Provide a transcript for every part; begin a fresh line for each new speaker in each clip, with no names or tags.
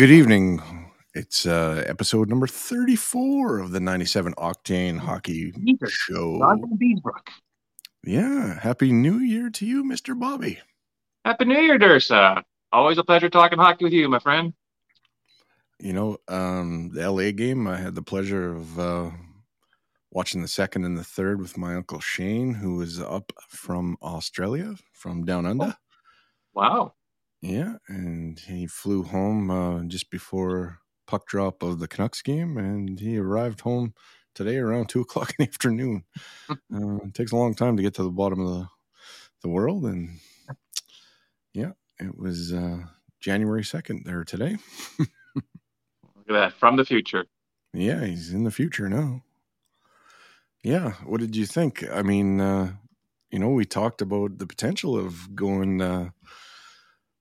Good evening. It's uh, episode number 34 of the 97 Octane Hockey Show.
Beesbrook.
Yeah, happy new year to you, Mr. Bobby.
Happy New Year, Dursa. Always a pleasure talking hockey with you, my friend.
You know, um, the LA game, I had the pleasure of uh, watching the second and the third with my uncle Shane, who was up from Australia, from down under.
Wow.
Yeah, and he flew home uh, just before puck drop of the Canucks game, and he arrived home today around two o'clock in the afternoon. uh, it takes a long time to get to the bottom of the the world, and yeah, it was uh, January second there today.
Look at that. From the future.
Yeah, he's in the future now. Yeah, what did you think? I mean, uh, you know, we talked about the potential of going uh,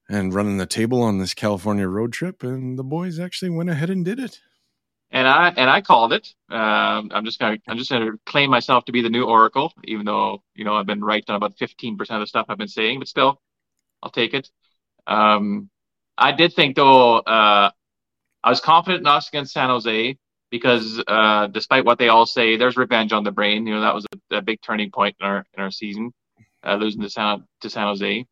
and running the table on this California road trip, and the boys actually went ahead and did it.
And I and I called it. Um, I'm just gonna I'm just gonna claim myself to be the new Oracle, even though you know I've been right on about 15 percent of the stuff I've been saying, but still, I'll take it. Um, I did think though, uh, I was confident in us against San Jose because uh, despite what they all say, there's revenge on the brain. You know that was a, a big turning point in our in our season, uh, losing to San to San Jose.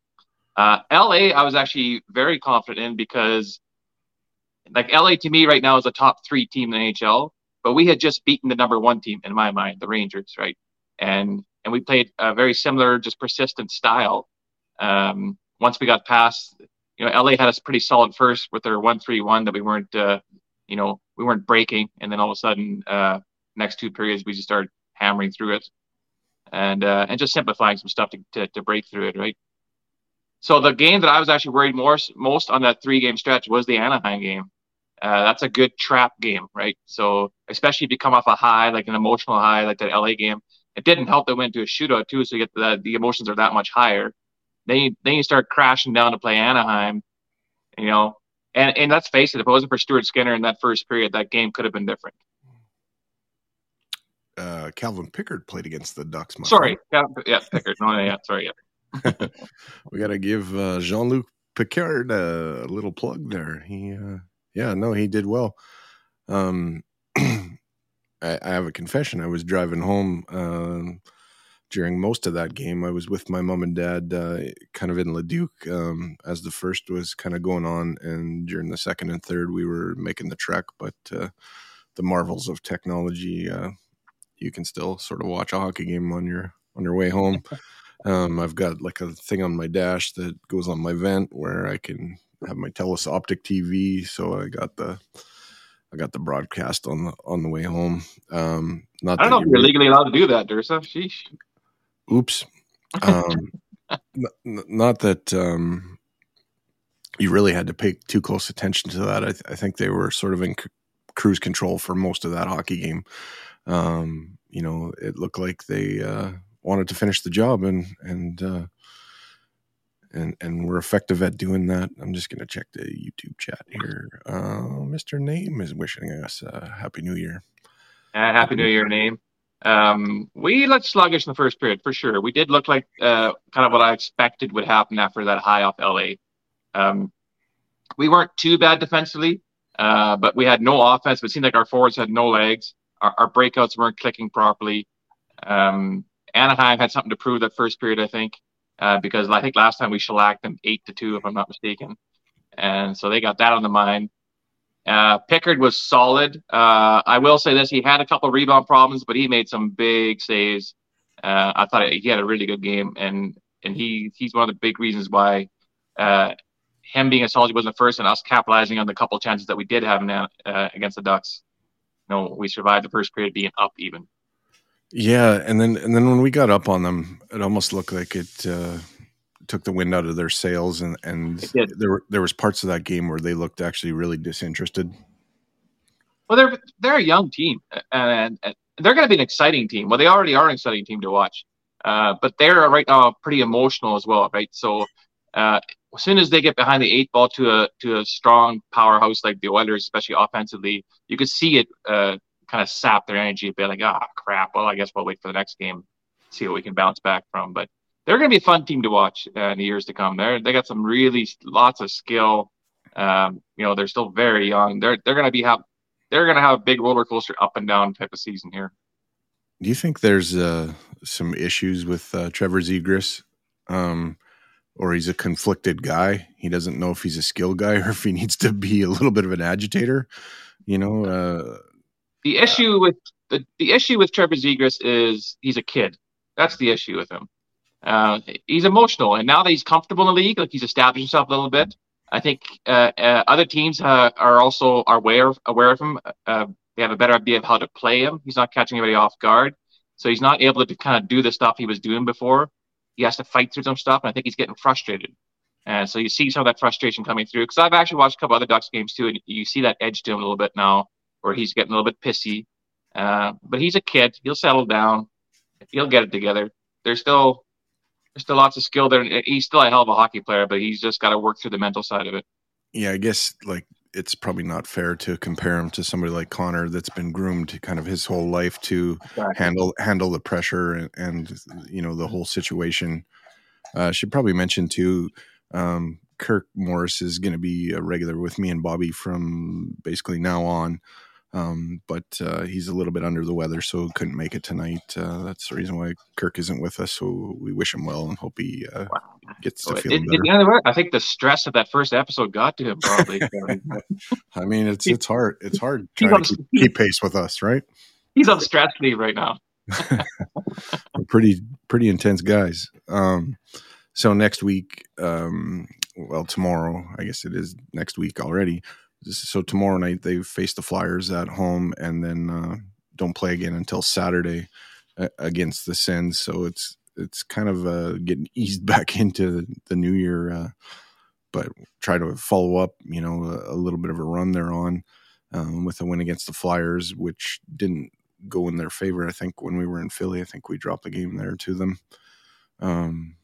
Uh, LA, I was actually very confident in because, like LA to me right now is a top three team in the NHL, but we had just beaten the number one team in my mind, the Rangers, right? And and we played a very similar, just persistent style. Um, once we got past, you know, LA had us pretty solid first with their one three one that we weren't, uh, you know, we weren't breaking, and then all of a sudden, uh, next two periods we just started hammering through it, and uh, and just simplifying some stuff to, to to break through it, right? So the game that I was actually worried more most on that three game stretch was the Anaheim game. Uh, that's a good trap game, right? So especially if you come off a high, like an emotional high, like that LA game, it didn't help that went to a shootout too, so you get the the emotions are that much higher. Then you then you start crashing down to play Anaheim, you know. And and let's face it, if it wasn't for Stuart Skinner in that first period, that game could have been different.
Uh, Calvin Pickard played against the Ducks.
Sorry, yeah, yeah, Pickard. No, yeah, sorry, yeah.
we got to give uh, Jean Luc Picard a little plug there. He, uh, yeah, no, he did well. Um, I, I have a confession. I was driving home um, during most of that game. I was with my mom and dad, uh, kind of in Leduc, um, as the first was kind of going on, and during the second and third, we were making the trek. But uh, the marvels of technology, uh, you can still sort of watch a hockey game on your on your way home. Um, I've got like a thing on my dash that goes on my vent where I can have my Telus Optik TV. So I got the I got the broadcast on the on the way home. Um, not
I don't know if
you
you're legally allowed to do that, Dursa. Sheesh.
oops um n- n- not that um you really had to pay too close attention to that i, th- I think they were sort of in c- cruise control for most of that hockey game um you know it looked like they uh wanted to finish the job and and uh and and we're effective at doing that i'm just going to check the youtube chat here uh mr name is wishing us a happy new year
Uh, Happy New Year, name. Um, we looked sluggish in the first period for sure. We did look like uh, kind of what I expected would happen after that high off LA. Um, we weren't too bad defensively, uh, but we had no offense. But it seemed like our forwards had no legs. Our, our breakouts weren't clicking properly. Um, Anaheim had something to prove that first period, I think, uh, because I think last time we shellacked them eight to two, if I'm not mistaken, and so they got that on the mind. Uh, Pickard was solid. Uh, I will say this: he had a couple rebound problems, but he made some big saves. Uh, I thought he had a really good game, and and he he's one of the big reasons why uh, him being a solid wasn't first, and us capitalizing on the couple chances that we did have in, uh, against the Ducks. You know, we survived the first period being up even.
Yeah, and then and then when we got up on them, it almost looked like it uh, took the wind out of their sails, and and there were there was parts of that game where they looked actually really disinterested.
Well, they're they're a young team, and, and they're going to be an exciting team. Well, they already are an exciting team to watch, uh, but they're right now pretty emotional as well, right? So uh, as soon as they get behind the eight ball to a to a strong powerhouse like the Oilers, especially offensively, you could see it uh, kind of sap their energy a bit. Like, ah, crap. Well, I guess we'll wait for the next game, see what we can bounce back from. But they're going to be a fun team to watch uh, in the years to come. They're they got some really lots of skill. Um, you know, they're still very young. They're they're gonna be have they're gonna have a big roller coaster up and down type of season here.
Do you think there's uh, some issues with uh, Trevor Zegras? Um, or he's a conflicted guy. He doesn't know if he's a skill guy or if he needs to be a little bit of an agitator. You know, uh,
the issue with the, the issue with Trevor Zegras is he's a kid. That's the issue with him. Uh, he's emotional, and now that he's comfortable in the league, like he's established himself a little bit. I think uh, uh, other teams uh, are also are aware aware of him. Uh, they have a better idea of how to play him. He's not catching anybody off guard, so he's not able to kind of do the stuff he was doing before. He has to fight through some stuff, and I think he's getting frustrated. And so you see some of that frustration coming through. Because I've actually watched a couple other Ducks games too, and you see that edge to him a little bit now, where he's getting a little bit pissy. Uh, but he's a kid; he'll settle down. He'll get it together. There's still there's still lots of skill there. He's still a hell of a hockey player, but he's just got to work through the mental side of it.
Yeah, I guess like it's probably not fair to compare him to somebody like Connor that's been groomed kind of his whole life to exactly. handle handle the pressure and, and, you know the whole situation. Uh, should probably mention too. Um, Kirk Morris is going to be a regular with me and Bobby from basically now on. Um, but uh, he's a little bit under the weather, so couldn't make it tonight. Uh, that's the reason why Kirk isn't with us. So we wish him well and hope he uh, wow. gets to feel better.
It, I think the stress of that first episode got to him. Probably.
I mean, it's it's hard. It's hard trying to keep, keep, pace with us, right?
He's on stress leave right now.
We're pretty pretty intense guys. Um, so next week, um, well, tomorrow, I guess it is next week already so tomorrow night they face the Flyers at home and then uh, don't play again until Saturday uh, against the Sens. So it's it's kind of uh, getting eased back into the new year, uh, but try to follow up. You know, a, a, little bit of a run they're on um, with a win against the Flyers, which didn't go in their favor. I think when we were in Philly, I think we dropped the game there to them. Um,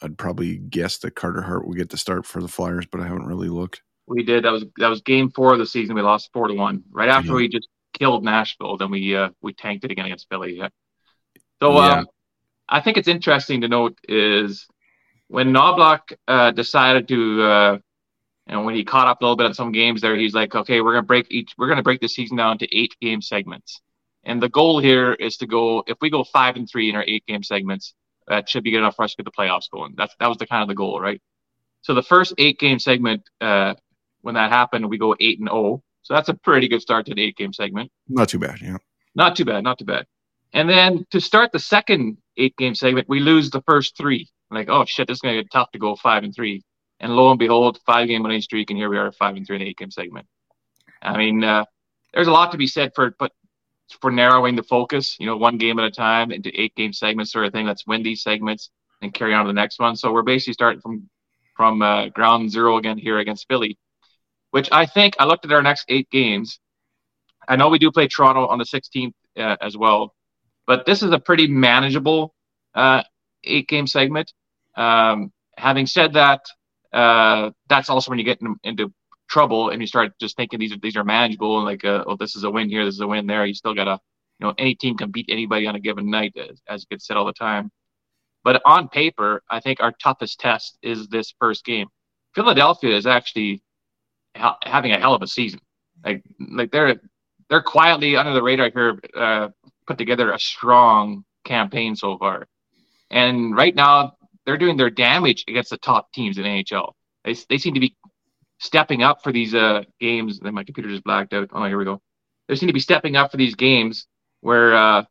I'd probably guess that Carter Hart will get the start for the Flyers, but I haven't really looked.
We did. That was that was game four of the season. We lost four to one. Right after yeah. we just killed Nashville, then we uh, we tanked it again against Philly. Yeah. So yeah. Um, I think it's interesting to note is when Knoblauch uh, decided to, uh, you know, when he caught up a little bit on some games there, he's like, okay, we're gonna break each, we're gonna break the season down to eight game segments, and the goal here is to go. If we go five and three in our eight game segments, that should be good enough for us to get the playoffs going. That's that was the kind of the goal, right? So the first eight game segment uh, when that happened, we go eight and zero. Oh. So that's a pretty good start to the eight game segment.
Not too bad, yeah.
Not too bad, not too bad. And then to start the second eight game segment, we lose the first three. Like, oh shit, this is gonna get tough to go five and three. And lo and behold, five game winning streak, and here we are, five and three in the eight game segment. I mean, uh, there's a lot to be said for, but for narrowing the focus. You know, one game at a time into eight game segments, sort of thing. Let's win these segments and carry on to the next one. So we're basically starting from from uh, ground zero again here against Philly which I think I looked at our next eight games. I know we do play Toronto on the 16th uh, as well, but this is a pretty manageable uh, eight game segment. Um, having said that, uh, that's also when you get in, into trouble and you start just thinking these are these are manageable and like uh, oh this is a win here, this is a win there. You still gotta you know any team can beat anybody on a given night as, as gets said all the time. But on paper, I think our toughest test is this first game. Philadelphia is actually ha- having a hell of a season. Like like they're they're quietly under the radar here, uh, put together a strong campaign so far, and right now they're doing their damage against the top teams in NHL. They they seem to be stepping up for these uh, games. My computer just blacked out. Oh, here we go. They seem to be stepping up for these games where uh,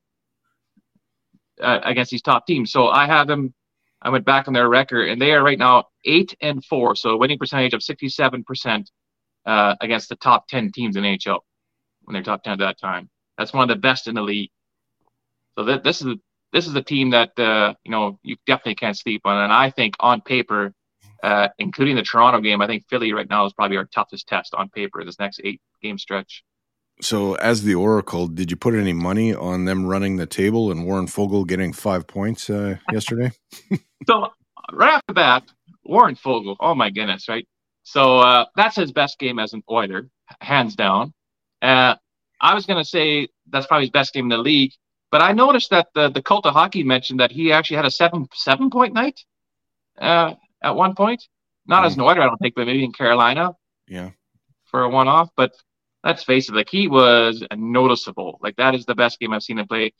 uh, against these top teams. So I have them. I went back on their record, and they are right now eight and four, so a winning percentage of sixty-seven percent uh, against the top 10 teams in NHL when they're top 10 at that time. That's one of the best in the league. So th- this is this is a team that uh, you know you definitely can't sleep on. And I think on paper, uh, including the Toronto game, I think Philly right now is probably our toughest test on paper this next eight game stretch.
So, as the Oracle, did you put any money on them running the table and Warren Foegele getting five points uh, yesterday?
so, right off the bat, Warren Foegele, oh my goodness, right? So uh, that's his best game as an Oiler, hands down. Uh, I was going to say that's probably his best game in the league, but I noticed that the the cult of hockey mentioned that he actually had a seven seven point night uh, at one point. Not mm. as Oiler, I don't think, but maybe in Carolina.
Yeah.
For a one off. But let's face it, like he was noticeable. Like that is the best game I've seen him play.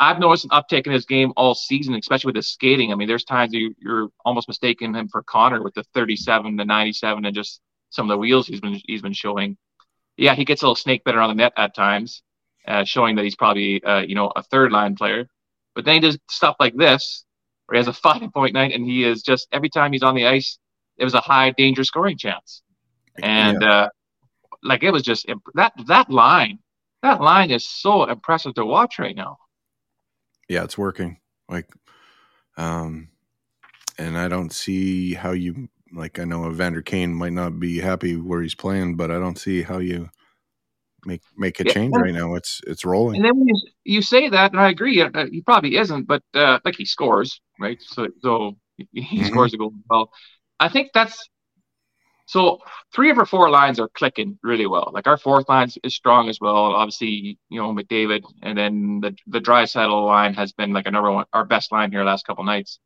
I've noticed an uptick in his game all season, especially with his skating. I mean, there's times you, are almost mistaking him for Connor with the 37 to 97 and just some of the wheels he's been he's been showing. Yeah, he gets a little snake better on the net at times, uh, showing that he's probably uh, you know a third line player. But then he does stuff like this, where he has a five point night, and he is just every time he's on the ice, it was a high danger scoring chance, and yeah. uh, like it was just imp- that that line, that line is so impressive to watch right now.
Yeah, it's working. Like, um, and I don't see how you like. I know Evander Kane might not be happy where he's playing, but I don't see how you make make a yeah, change right now. It's it's rolling.
And then when you, you say that, and I agree, uh, he probably isn't, but uh, like he scores, right? So so he, mm-hmm. scores a goal. Well, I think that's so. Three of our four lines are clicking really well. Like our fourth line is strong as well. Obviously, you know McDavid, and then the the Draisaitl line has been like a number one, our best line here last couple nights.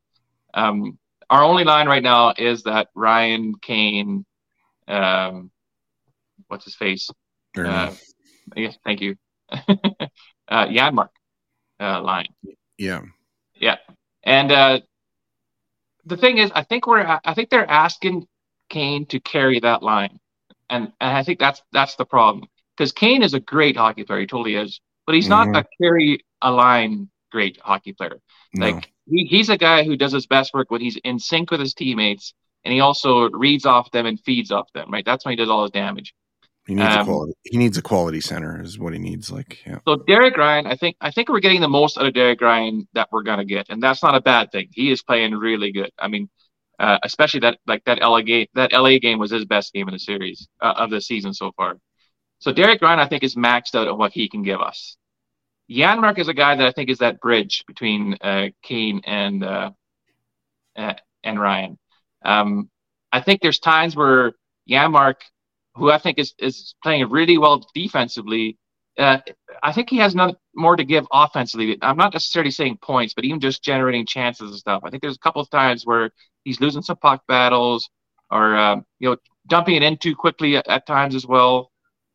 Um, our only line right now is that Ryan Kane, um, what's his face? Uh, yes, thank you. uh, Janmark uh, line.
Yeah.
Yeah. And uh, the thing is, I think we're, I think they're asking Kane to carry that line, and, and I think that's that's the problem because Kane is a great hockey player, he totally is, but he's mm-hmm. not a carry a line great hockey player. No. Like he, he's a guy who does his best work when he's in sync with his teammates, and he also reads off them and feeds off them. Right, that's when he does all his damage.
He needs um, a quality. He needs a quality center, is what he needs. Like, yeah.
So Derek Ryan, I think, I think we're getting the most out of Derek Ryan that we're gonna get, and that's not a bad thing. He is playing really good. I mean, uh, especially that like that LA game. That LA game was his best game in the series uh, of the season so far. So Derek Ryan, I think, is maxed out at what he can give us. Janmark is a guy that I think is that bridge between uh, Kane and uh, uh, and Ryan. Um, I think there's times where Janmark who I think is, is playing really well defensively. Uh, I think he has more to give offensively. I'm not necessarily saying points, but even just generating chances and stuff. I think there's a couple of times where he's losing some puck battles or um, you know dumping it in too quickly at, at times as well.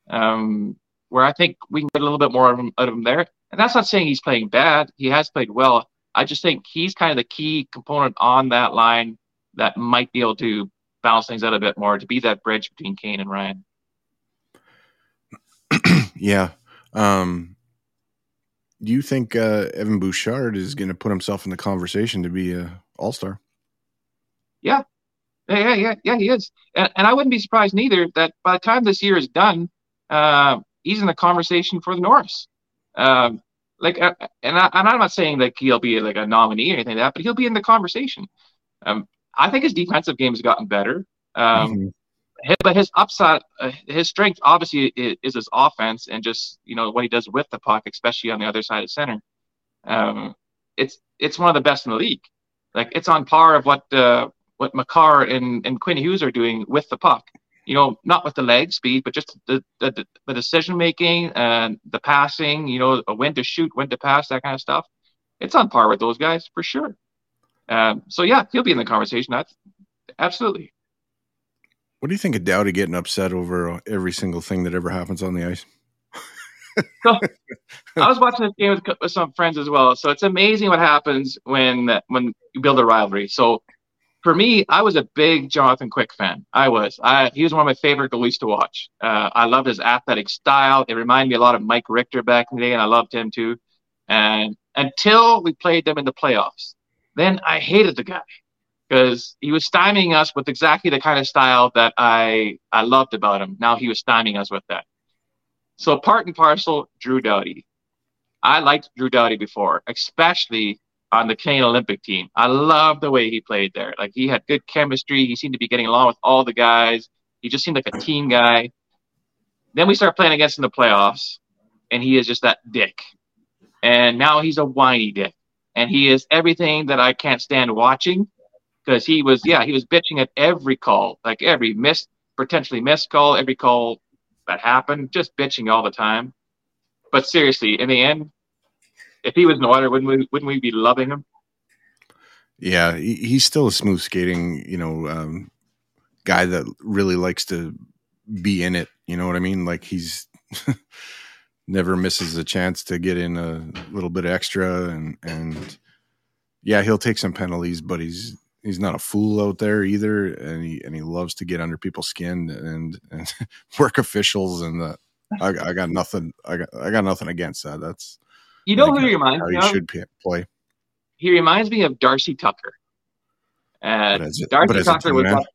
Um, where I think we can get a little bit more of him, out of him there. And that's not saying he's playing bad. He has played well. I just think he's kind of the key component on that line that might be able to balance things out a bit more to be that bridge between Kane and Ryan.
yeah. Um, do you think uh, Evan Bouchard is going to put himself in the conversation to be a All Star?
Yeah, yeah, yeah, yeah, he is, and, and I wouldn't be surprised neither that by the time this year is done, uh, he's in the conversation for the Norris. Um, like, uh, and, I, and I'm not saying that he'll be like a nominee or anything like that, but he'll be in the conversation. Um, I think his defensive game has gotten better. Um, mm-hmm. but his upside, uh, his strength obviously is, is, his offense and just you know what he does with the puck, especially on the other side of center. Um, it's it's one of the best in the league. Like it's on par of what uh, what Makar and, and Quinn Hughes are doing with the puck. You know, not with the leg speed, but just the the, the decision making and the passing. You know, when to shoot, when to pass, that kind of stuff. It's on par with those guys for sure. Um, so yeah, he'll be in the conversation. That's absolutely.
What do you think of Doughty getting upset over every single thing that ever happens on the ice?
so, I was watching this game with, with, some friends as well. So it's amazing what happens when when you build a rivalry. So for me, I was a big Jonathan Quick fan. I was. I, he was one of my favorite goalies to watch. Uh, I loved his athletic style. It reminded me a lot of Mike Richter back in the day, and I loved him too. And until we played them in the playoffs, then I hated the guy because he was stymieing us with exactly the kind of style that I I loved about him. Now he was stymieing us with that. So part and parcel, Drew Doughty. I liked Drew Doughty before, especially on the Canadian Olympic team. I loved the way he played there. Like he had good chemistry. He seemed to be getting along with all the guys. He just seemed like a team guy. Then we start playing against in the playoffs, and he is just that dick. And now he's a whiny dick and he is everything that I can't stand watching because he was yeah he was bitching at every call like every missed potentially missed call every call that happened just bitching all the time but seriously in the end if he was an Oiler wouldn't we wouldn't we be loving him
yeah he's still a smooth skating you know um, guy that really likes to be in it. You know what I mean? Like he's never misses a chance to get in a little bit extra and and yeah, he'll take some penalties, but he's he's not a fool out there either, and he and he loves to get under people's skin and and work officials and the. I, I got nothing. I got I got nothing against that. That's
you know who he reminds me
of. Should play.
He reminds me of Darcy Tucker. Uh, Darcy Tucker was that,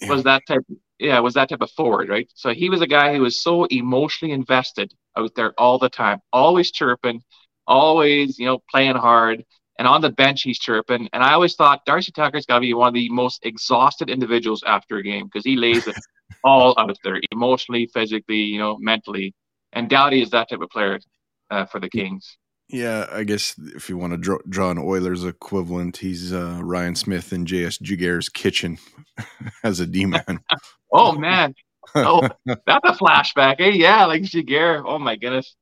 yeah. was that type. Yeah, was that type of forward, right? So he was a guy who was so emotionally invested out there all the time, always chirping, always you know playing hard and on the bench he's chirping. And I always thought Darcy Tucker's got to be one of the most exhausted individuals after a game because he lays it all out there, emotionally, physically, you know, mentally. And Doughty is that type of player uh, for the Kings.
Yeah, I guess if you want to draw, draw an Oilers equivalent, he's uh, Ryan Smyth in J.S. Giguere's kitchen as a D man.
oh man, oh that's a flashback. Hey, Yeah, like Giguere. Oh my goodness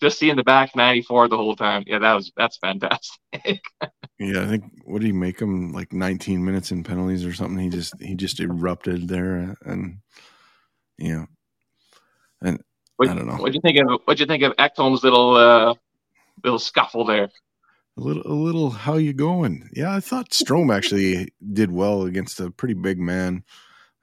just seeing the back 94 the whole time. Yeah, that was that's fantastic.
yeah, I think what did he make him like 19 minutes in penalties or something? He just he just erupted there and you know and what, I don't know.
What'd you think of what'd you think of Ekholm's little uh little scuffle there?
A little a little how you going? Yeah, I thought Strome actually did well against a pretty big man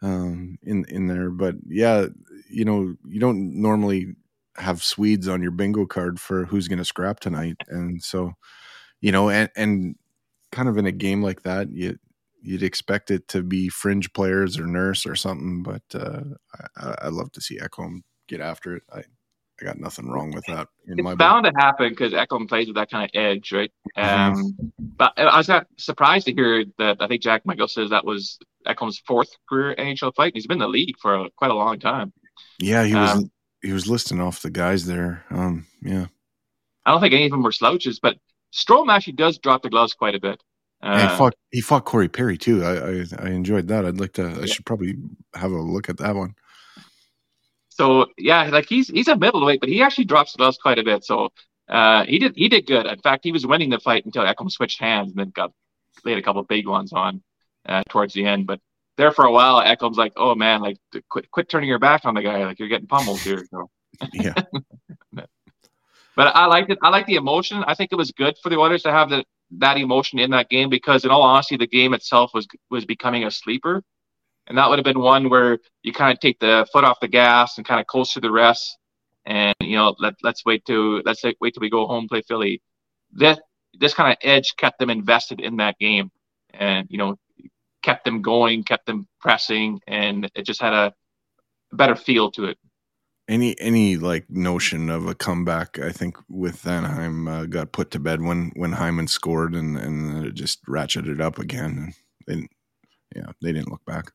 um in in there, but yeah, you know, you don't normally have Swedes on your bingo card for who's going to scrap tonight, and so you know, and and kind of in a game like that, you you'd expect it to be fringe players or nurse or something, but uh, I, I love to see Ekholm get after it. I I got nothing wrong with that.
it's bound book. to happen because Ekholm plays with that kind of edge, right? Mm-hmm. Um, but I was surprised to hear that. I think Jack Michaels says that was Ekholm's fourth career NHL fight. He's been in the league for a, quite a long time.
Yeah, he was. Um, he was listing off the guys there. Um, yeah.
I don't think any of them were slouches, but Strome actually does drop the gloves quite a bit.
Uh, he fought he fought Corey Perry too. I, I, I enjoyed that. I'd like to. Yeah. I should probably have a look at that one.
So yeah, like he's he's a middleweight, but he actually drops the gloves quite a bit. So uh, he did he did good. In fact, he was winning the fight until Ekholm switched hands and then got laid a couple big ones on uh, towards the end. But there for a while, Ekholm's like, "Oh man, like quit quit turning your back on the guy. Like you're getting pummeled here." So.
yeah.
but I liked it. I like the emotion. I think it was good for the Oilers to have the, that emotion in that game because, in all honesty, the game itself was was becoming a sleeper, and that would have been one where you kind of take the foot off the gas and kind of coast to the rest, and you know let let's wait to let's wait till we go home play Philly. That this kind of edge kept them invested in that game, and you know kept them going, kept them pressing, and it just had a better feel to it.
Any any like notion of a comeback, I think with Anaheim uh, got put to bed when when Hyman scored, and and it just ratcheted up again. And they, yeah, they didn't look back.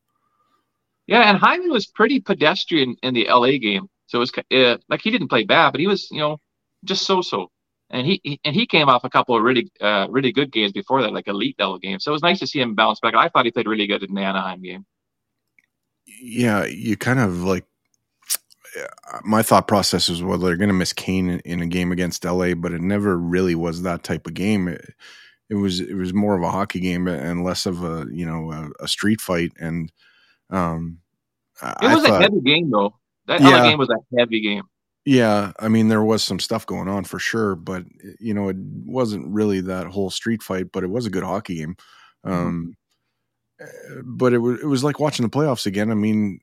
Yeah, and Hyman was pretty pedestrian in the LA game. So it was uh, like he didn't play bad, but he was you know just so so and he, he, and he came off a couple of really uh, really good games before that, like elite level games. So it was nice to see him bounce back. I thought he played really good in the Anaheim game.
Yeah, you kind of like my thought process was well they're going to miss Kane in, in, a game against LA, but it never really was that type of game. It, it was it was more of a hockey game and less of a you know a, a street fight. And um,
it was thought, a heavy game though. That yeah, game was a heavy game.
Yeah, I mean there was some stuff going on for sure, but you know it wasn't really that whole street fight, but it was a good hockey game. Mm-hmm. Um, mm-hmm. But it was it was like watching the playoffs again. I mean,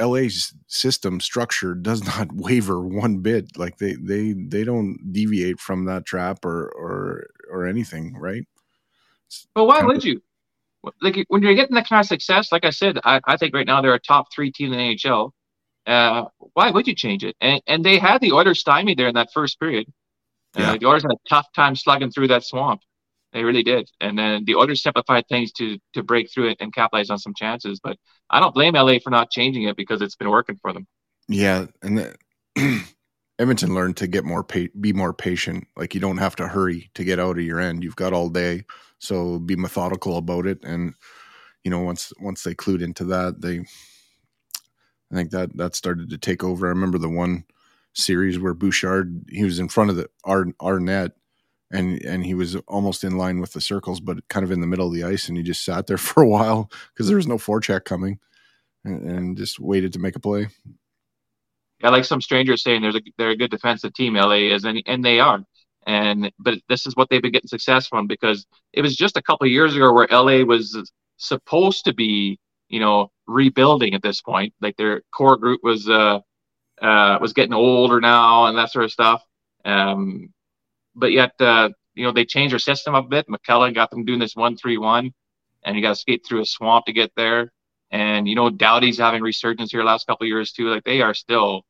LA's system structure does not waver one bit. Like they they they don't deviate from that trap or or or anything, right?
But why would you? Like when you're getting that kind of success, like I said, I, I think right now they're a top three team in the NHL. Uh, why would you change it? And, and they had the Oilers stymied there in that first period. Uh, yeah. Uh, the Oilers had a tough time slugging through that swamp. They really did. And then the Oilers simplified things to to break through it and capitalize on some chances. But I don't blame LA for not changing it because it's been working for them.
Yeah, and the, Edmonton learned to get more pa- be more patient. Like you don't have to hurry to get out of your end. You've got all day, so be methodical about it. And you know, once once they clued into that, they I think that that started to take over. I remember the one series where Bouchard he was in front of the our our net and and he was almost in line with the circles, but kind of in the middle of the ice, and he just sat there for a while because there was no forecheck coming. and, and just waited to make a play.
Yeah, like some strangers saying, there's a they're a good defensive team. LA is, and and they are. And but this is what they've been getting success from because it was just a couple years ago where LA was supposed to be, you know, rebuilding at this point. Like their core group was uh uh was getting older now and that sort of stuff. Um, but yet uh, you know they changed their system a bit. McLellan got them doing this one three one, and you got to skate through a swamp to get there. And you know Doughty's having resurgence here last couple years too. Like they are still,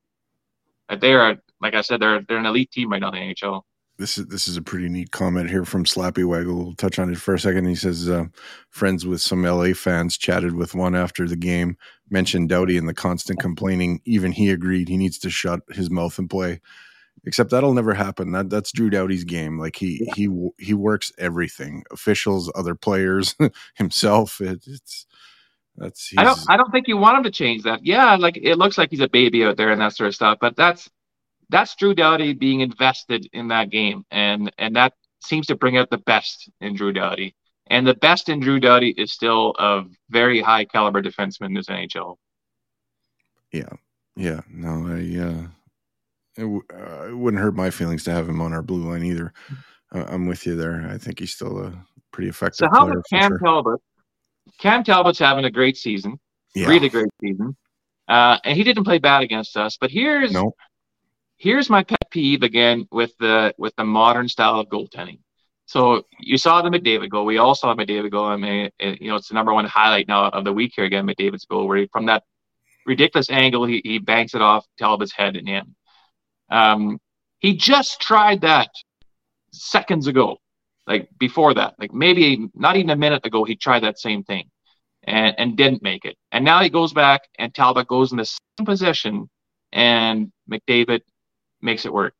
they are, like I said, they're they're an elite team right now in the NHL
this is this is a pretty neat comment here from Slappy Waggle. We'll touch on it for a second. He says, uh, "Friends with some LA fans chatted with one after the game, mentioned Doughty and the constant complaining. Even he agreed he needs to shut his mouth and play. Except that'll never happen. That that's Drew Doughty's game. Like he yeah. he he works everything. Officials, other players, himself. It, it's that's.
I don't. I don't think you want him to change that. Yeah, like it looks like he's a baby out there and that sort of stuff. But that's that's Drew Doughty being invested in that game, and and that seems to bring out the best in Drew Doughty. And the best in Drew Doughty is still a very high caliber defenseman in this NHL.
Yeah, yeah. No, I. Uh, it, w- uh, it wouldn't hurt my feelings to have him on our blue line either. Uh, I'm with you there. I think he's still a pretty effective.
So how about Cam sure. Talbot? Cam Talbot's having a great season, yeah. really great season, uh, and he didn't play bad against us. But here's nope here's my pet peeve again with the with the modern style of goaltending. So you saw the McDavid goal. We all saw McDavid goal. I mean, it, you know, it's the number one highlight now of the week here again. McDavid's goal, where he, from that ridiculous angle, he, he banks it off Talbot's head and in. Um, he just tried that seconds ago, like before that, like maybe not even a minute ago, he tried that same thing and, and didn't make it. And now he goes back and Talbot goes in the same position and McDavid makes it work.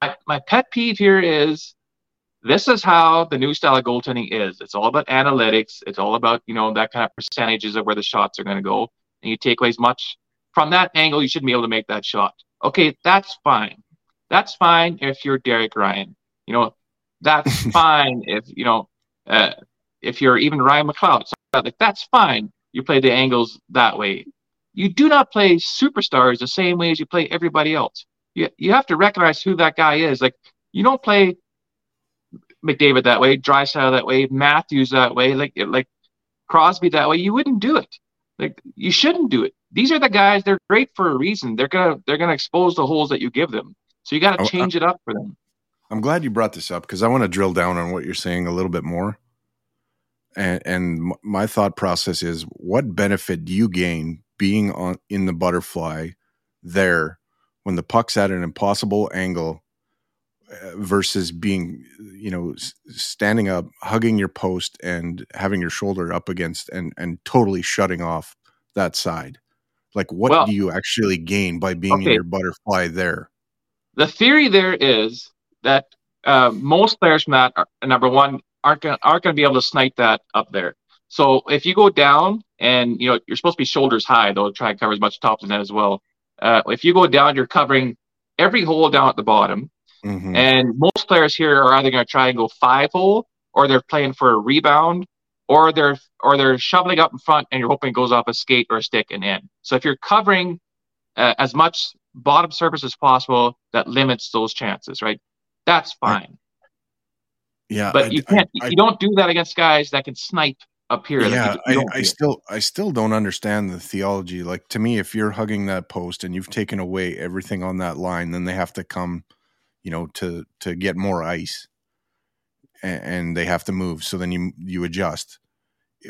My, my pet peeve here is this is how the new style of goaltending is. It's all about analytics. It's all about, you know, that kind of percentages of where the shots are going to go. And you take away as much from that angle, you shouldn't be able to make that shot. Okay, that's fine. That's fine if you're Derek Ryan. You know, that's fine if, you know, uh, if you're even Ryan McLeod. So, like, that's fine. You play the angles that way. You do not play superstars the same way as you play everybody else you, you have to recognize who that guy is. Like you don't play McDavid that way, Draisaitl that way, Matthews that way, like like Crosby that way. You wouldn't do it. Like you shouldn't do it. These are the guys. They're great for a reason. They're gonna they're gonna expose the holes that you give them. So you got to oh, uh, change it up for them.
I'm glad you brought this up because I want to drill down on what you're saying a little bit more. And, and my thought process is, what benefit do you gain being on in the butterfly there when the puck's at an impossible angle uh, versus being you know standing up hugging your post and having your shoulder up against and and totally shutting off that side. Like what well, do you actually gain by being okay. in your butterfly there?
The theory there is that uh, most players from that are, number one aren't gonna, aren't going to be able to snipe that up there. So if you go down and you know you're supposed to be shoulders high they'll try and cover as much top as that as well uh, if you go down, you're covering every hole down at the bottom. Mm-hmm. And most players here are either going to try and go five hole, or they're playing for a rebound, or they're or they're shoveling up in front, and you're hoping it goes off a skate or a stick and in. So if you're covering uh, as much bottom surface as possible, that limits those chances, right? That's fine.
Yeah,
but I, you can't. I, I, you don't do that against guys that can snipe up here.
Yeah, I, I still I still don't understand the theology. Like to me, if you're hugging that post and you've taken away everything on that line, then they have to come, you know, to to get more ice, and, and they have to move. So then you you adjust.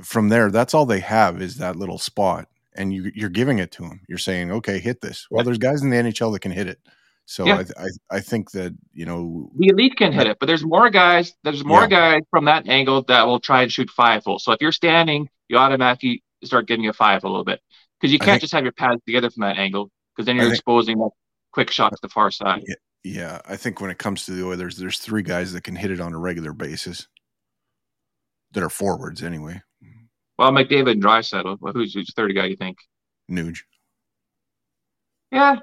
From there, that's all they have is that little spot, and you you're giving it to them. You're saying, okay, hit this. Well, there's guys in the NHL that can hit it. So yeah. I, I, I think that you know
the elite can hit it, but there's more guys. There's more yeah. guys from that angle that will try and shoot five hole. So if you're standing, you automatically start getting a five a little bit because you can't think, just have your pads together from that angle because then you're think, exposing that quick shot to the far side.
Yeah, yeah, I think when it comes to the Oilers, there's three guys that can hit it on a regular basis that are forwards anyway.
Well, McDavid and Draisaitl. Well, who's who's the third guy you think?
Nuge.
Yeah,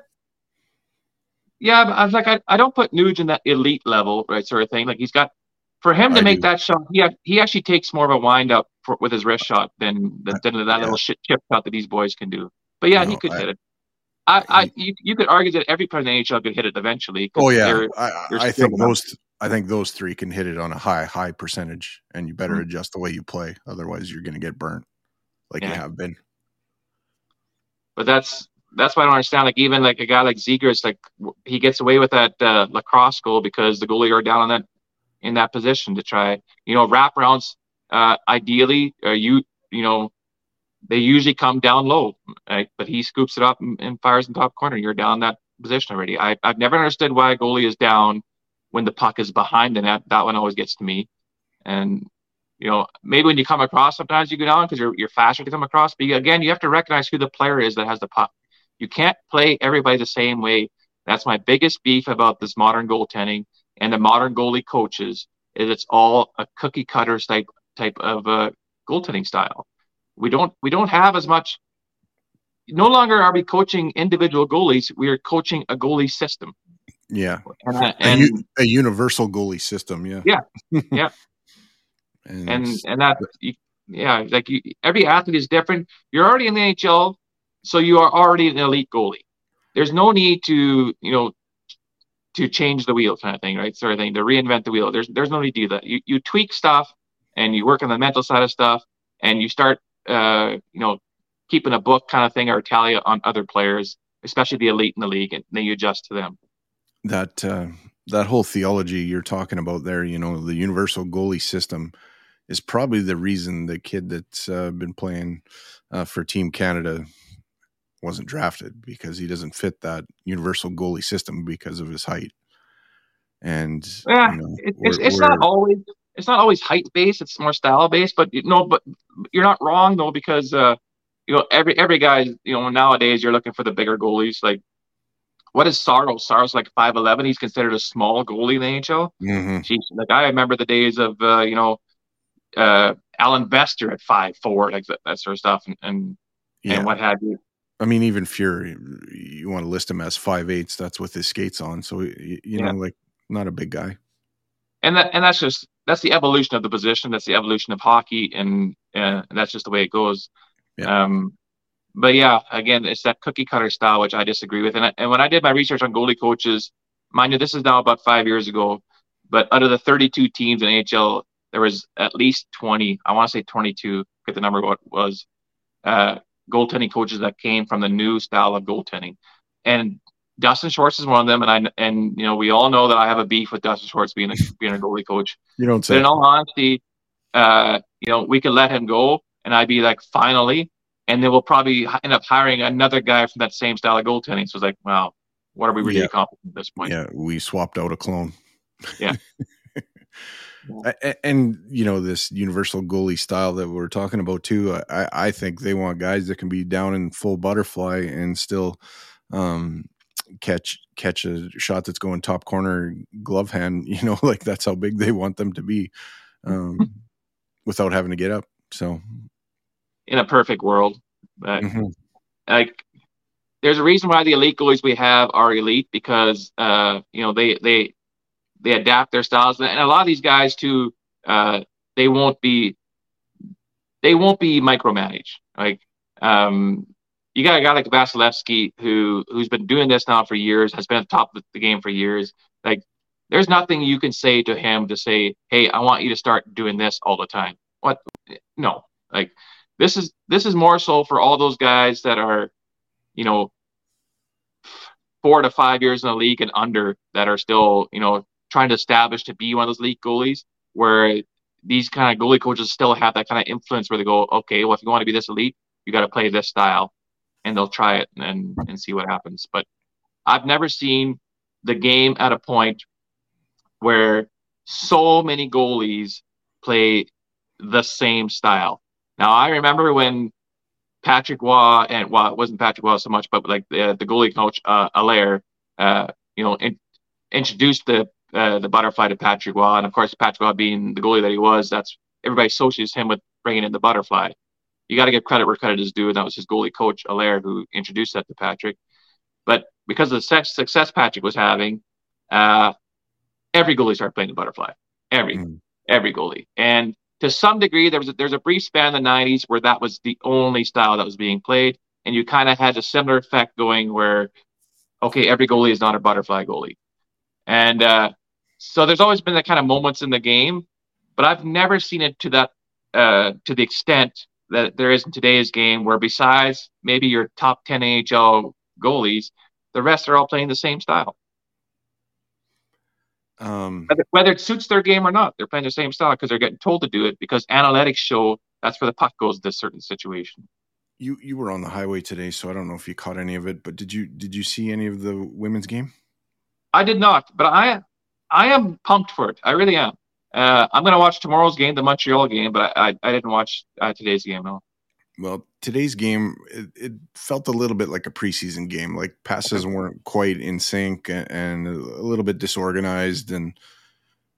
yeah, I was like, I, I don't put Nuge in that elite level, right, sort of thing. Like he's got For him to
I
make
do.
that shot, he he actually takes more of a wind up for, with his wrist shot than than, than that
Yeah.
little shit chip shot that these boys can do. But yeah, he could
I-
hit it. I, I you, you could argue that every player in the NHL could hit it eventually.
Oh yeah,
they're-
I,
they're
I think those I think those three can hit it on a high high percentage, and you better
Mhm.
adjust the way you play. Otherwise, you're going to get burnt, like you have been.
But that's that's why I don't understand. Like even like a guy like Zegras, like he gets away with that uh, lacrosse goal because the goalie are down on that in that position to try. You know, wraparounds. Uh, ideally, uh, you you know, they usually come down low, right? but he scoops it up and, and fires in top corner. You're down that position already. I I've never understood why a goalie is down when the puck is behind the net. That one always gets to me. And you know, maybe when you come across, sometimes you go down because you're you're faster to come across. But again, you have to recognize who the player is that has the puck. You can't play everybody the same way. That's my biggest beef about this modern goaltending and the modern goalie coaches is it's all a cookie cutter type type of uh, goaltending style. We don't we don't have as much. No longer are we coaching individual goalies. We are coaching a goalie system.
Yeah,
And,
a,
and
u- a universal goalie system. Yeah,
Yeah. Yeah.
and,
and and that you, yeah like you, every athlete is different you're already in the nhl so you are already an elite goalie. There's no need to you know to change the wheel kind of thing right? Sort of thing to reinvent the wheel. There's there's no need to do that. You, you tweak stuff and you work on the mental side of stuff and you start uh you know keeping a book kind of thing or tally on other players especially the elite in the league and then you adjust to them.
That uh, that whole theology you're talking about there, you know, the universal goalie system is probably the reason the kid that's uh, been playing uh, for Team Canada wasn't drafted because he doesn't fit that universal goalie system because of his height. And
Yeah,
you know,
It, it's, not always it's not always height based. It's more style based. But you know, but you're not wrong though because uh, you know every every guy you know nowadays you're looking for the bigger goalies. Like what is Saros? Saros's like five eleven. He's considered a small goalie in the NHL.
Mhm.
Jeez, like I remember the days of uh, you know uh, Allan Bester at five four, like that, that sort of stuff, and and,
yeah.
and what have you.
I mean, even Fury, you want to list him as five eighths. That's with his skates on. So you, you
Yeah.
know, like not a big guy.
and that and that's just that's the evolution of the position. That's the evolution of hockey, and uh, that's just the way it goes.
Yeah.
Um, but yeah, again, it's that cookie cutter style which I disagree with. And I, and when I did my research on goalie coaches, mind you, this is now about five years ago. But out of the 32 teams in AHL, there was at least 20. I want to say 22. Get the number what was uh, goaltending coaches that came from the new style of goaltending, and Dustin Schwarz is one of them. And I and you know we all know that I have a beef with Dustin Schwarz being a being a goalie coach.
You don't say.
But in all honesty, uh, you know, we could let him go, and I'd be like, finally, and then we'll probably end up hiring another guy from that same style of goaltending. So it's like, wow, what are we really
Yeah.
accomplishing at this point?
Yeah, we swapped out a clone.
Yeah.
And you know this universal goalie style that we're talking about too. I, I think they want guys that can be down in full butterfly and still um, catch catch a shot that's going top corner glove hand. You know, like that's how big they want them to be, um, without having to get up. So
In a perfect world, but
mhm.
like, there's a reason why the elite goalies we have are elite because uh, you know they they they adapt their styles, and a lot of these guys too, uh, they won't be they won't be micromanaged. Like um, you got a guy like Vasilevskiy who who's been doing this now for years, has been at the top of the game for years. Like there's nothing you can say to him to say, "Hey, I want you to start doing this all the time." What? No. Like this is this is more so for all those guys that are, you know, four to five years in the league and under that are still, you know, trying to establish to be one of those league goalies. Where these kind of goalie coaches still have that kind of influence where they go, okay, well, if you want to be this elite, you got to play this style, and they'll try it and and see what happens. But I've never seen the game at a point where so many goalies play the same style. Now I remember when Patrick Roy and well, it wasn't Patrick Roy so much, but like the the goalie coach uh, Allaire, uh, you know, in, introduced the uh, the butterfly to Patrick Roy, and of course Patrick Roy being the goalie that he was, that's everybody associates him with bringing in the butterfly. You got to give credit where credit is due, and that was his goalie coach Allaire who introduced that to Patrick. But because of the sex- success Patrick was having, uh, every goalie started playing the butterfly. Every
Mhm.
every goalie. And to some degree, there was a, there's a brief span in the 90s where that was the only style that was being played, and you kind of had a similar effect going where, okay, every goalie is not a butterfly goalie, and uh, so there's always been that kind of moments in the game, but I've never seen it to that uh, to the extent that there is in today's game, where besides maybe your top 10 AHL goalies, the rest are all playing the same style. Um, whether, whether, it suits their game or not, they're playing the same style because they're getting told to do it because analytics show that's where the puck goes in this certain situation.
You you were on the highway today, so I don't know if you caught any of it. But did you did you see any of the women's game?
I did not, but I I am pumped for it. I really am. Uh, I'm going to watch tomorrow's game, the Montreal game, but I, I didn't watch uh, today's game. No.
Well, today's game it, it, felt a little bit like a preseason game. Like passes okay. weren't quite in sync and, and, a little bit disorganized. And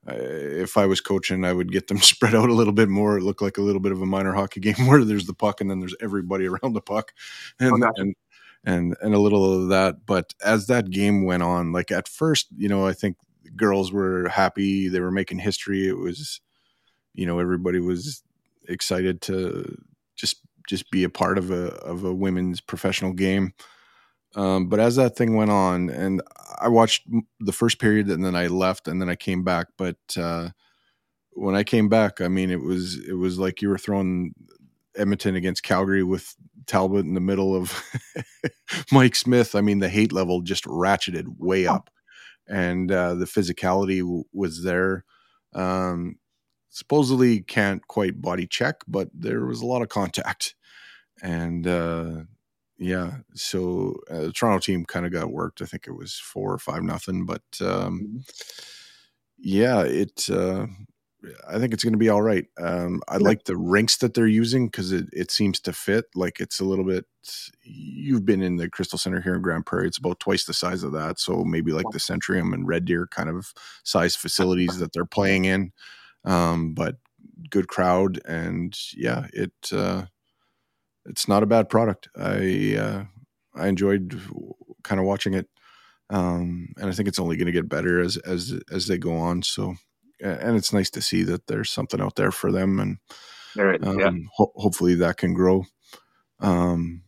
uh, if I was coaching, I would get them spread out a little bit more. It looked like a little bit of a minor hockey game where there's the puck and then there's everybody around the puck, and oh, gotcha. and, and and a little of that. But as that game went on, like at first, you know, I think girls were happy. They were making history. It was, you know, everybody was excited to just just be a part of a of a women's professional game. Um, but as that thing went on, and I watched the first period, and then I left, and then I came back. But uh, when I came back, I mean, it was it was like you were throwing Edmonton against Calgary with Talbot in the middle of Mike Smith. I mean, the hate level just ratcheted way up and uh, the physicality w- was there. Um, supposedly can't quite body check, but there was a lot of contact, and uh, yeah, so uh, the Toronto team kind of got worked. I think it was four or five nothing, but um, mm-hmm. yeah, it uh, I think it's going to be all right. Um, I yeah. like the rinks that they're using because it, it seems to fit. Like it's a little bit. You've been in the Crystal Center here in Grande Prairie. It's about twice the size of that. So maybe like the Centrium and Red Deer kind of size facilities that they're playing in. Um, but good crowd and yeah, it uh, it's not a bad product. I uh, I enjoyed kind of watching it. Um, and I think it's only going to get better as as as they go on. So and it's nice to see that there's something out there for them, and um, yeah. ho- hopefully that can grow. Um,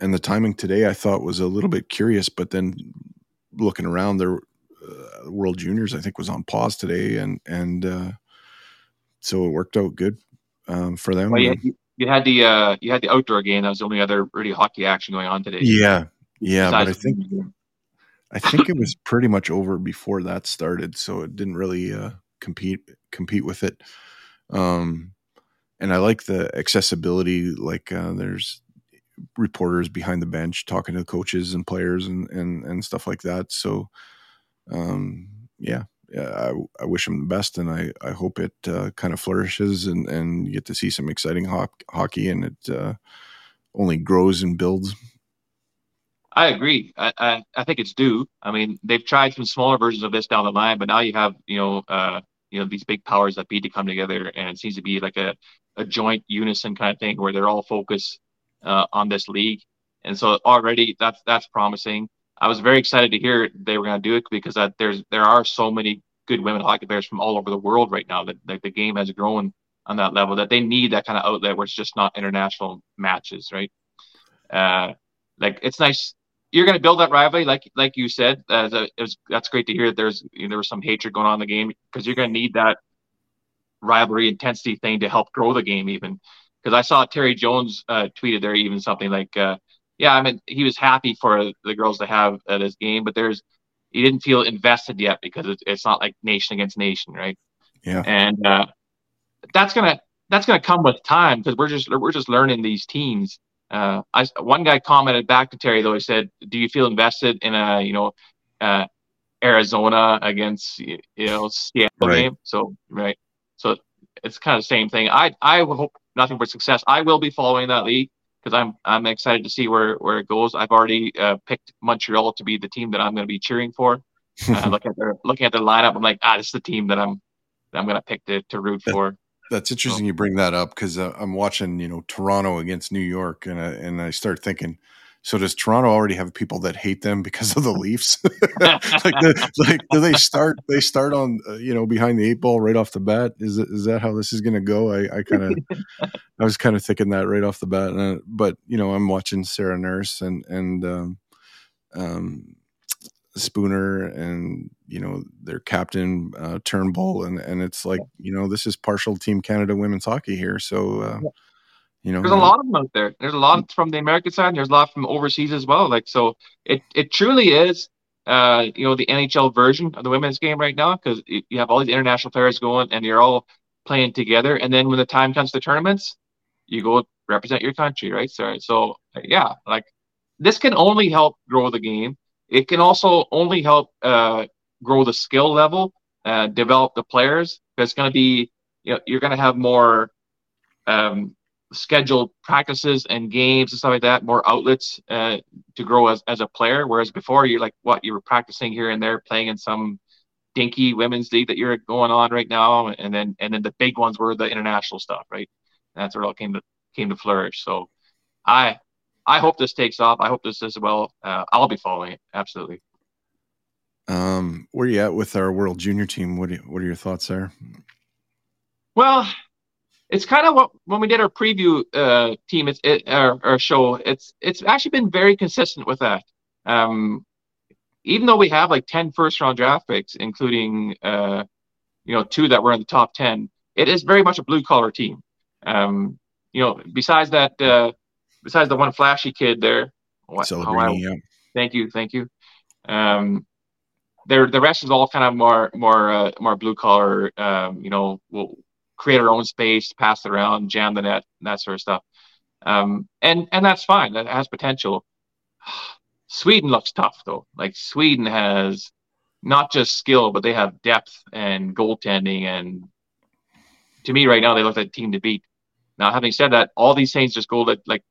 and the timing today, I thought was a little bit curious, but then looking around, there, uh, World Juniors, I think, was on pause today, and and uh, so it worked out good um, for them.
Well, yeah, you, you, had the uh, you had the outdoor game. That was the only other really hockey action going on today.
Yeah, yeah, but I think I think it was pretty much over before that started, so it didn't really uh, compete compete with it. Um, and I like the accessibility. Like uh, there's reporters behind the bench talking to coaches and players and and and stuff like that. So, um, yeah, yeah, I, I wish them the best, and I I hope it uh, kind of flourishes and and you get to see some exciting ho- hockey, and it uh, only grows and builds.
I agree. I, I, I think it's due. I mean, they've tried some smaller versions of this down the line, but now you have you know uh, you know these big powers that be to come together, and it seems to be like a, a joint unison kind of thing where they're all focused uh, on this league, and so already that's that's promising. I was very excited to hear they were going to do it because that there's there are so many good women hockey players from all over the world right now that, that the game has grown on that level that they need that kind of outlet where it's just not international matches, right? Uh, like it's nice you're going to build that rivalry, like like you said. Uh, it was, that's great to hear. That there's you know, there was some hatred going on in the game because you're going to need that rivalry intensity thing to help grow the game even. Because I saw Terry Jones uh, tweeted there even something like, uh, "Yeah, I mean he was happy for the girls to have uh, this game, but there's he didn't feel invested yet because it's, it's not like nation against nation, right?
Yeah,
and uh, that's gonna that's gonna come with time because we're just we're just learning these teams uh, I one guy commented back to Terry though. He said, "Do you feel invested in a you know uh, Arizona against you know Seattle right. game?" So right, so it's kind of the same thing. I I hope nothing but success. I will be following that league because I'm I'm excited to see where where it goes. I've already uh, picked Montreal to be the team that I'm going to be cheering for. uh, looking at their looking at their lineup, I'm like, ah, this is the team that I'm that I'm going to pick to to root for.
That's interesting you bring that up because uh, I'm watching, you know, Toronto against New York, and I, and I start thinking, So does Toronto already have people that hate them because of the Leafs? like, the, like, do they start? They start on uh, you know behind the eight ball right off the bat. Is is that how this is going to go? I, I kind of, I was kind of thinking that right off the bat. Uh, but you know, I'm watching Sarah Nurse and and um, um, Spooner and you know their captain uh, Turnbull, and and it's like you know this is partial Team Canada women's hockey here. So. Uh, you know,
there's a lot of them out there. There's a lot from the American side. There's a lot from overseas as well. Like so, it it truly is, uh, you know, the NHL version of the women's game right now because you have all these international players going and you're all playing together. And then when the time comes to tournaments, you go represent your country, right? So, so yeah, like this can only help grow the game. It can also only help uh, grow the skill level, uh, develop the players. It's going to be, you know, you're going to have more um, scheduled practices and games and stuff like that, more outlets uh, to grow as, as a player. Whereas before, you're like, what, you were practicing here and there, playing in some dinky women's league that you're going on right now. And then, and then the big ones were the international stuff, right? That's where it all came to, came to flourish. So I, I hope this takes off. I hope this does well. Uh, I'll be following it. Absolutely.
Um, where are you at with our world junior team? What, you, what are your thoughts there?
Well, it's kind of what when we did our preview uh, team, it's it, our, our show. It's it's actually been very consistent with that. Um, even though we have like 10 first round draft picks, including uh, you know two that were in the top 10, it is very much a blue collar team. Um, you know, besides that, uh, besides the one flashy kid there,
what, I, yeah.
Thank you, thank you. Um, there, the rest is all kind of more, more, uh, more blue collar. Um, you know, we'll, create our own space, pass it around, jam the net, that sort of stuff. Um, and and that's fine. That has potential. Sweden looks tough though. Like Sweden has not just skill, but they have depth and goaltending. And to me, right now, they look like a team to beat. Now, having said that, all these things just go like, like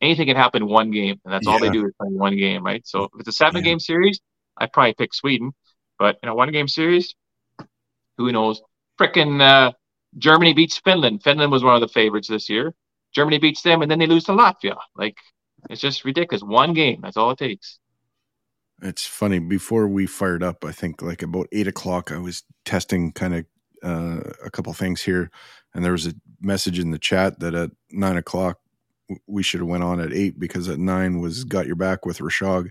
anything can happen in one game, and that's yeah. all they do is play one game, right? So if it's a seven yeah. game series, I probably pick Sweden. But in a one game series, who knows? Frickin' uh, Germany beats Finland. Finland was one of the favorites this year. Germany beats them, and then they lose to Latvia. Like it's just ridiculous. One game. That's all it takes.
It's funny. Before we fired up, I think like about eight o'clock, I was testing kind of uh, a couple things here, and there was a message in the chat that at nine o'clock we should have went on at eight because at nine was got your back with Rishaug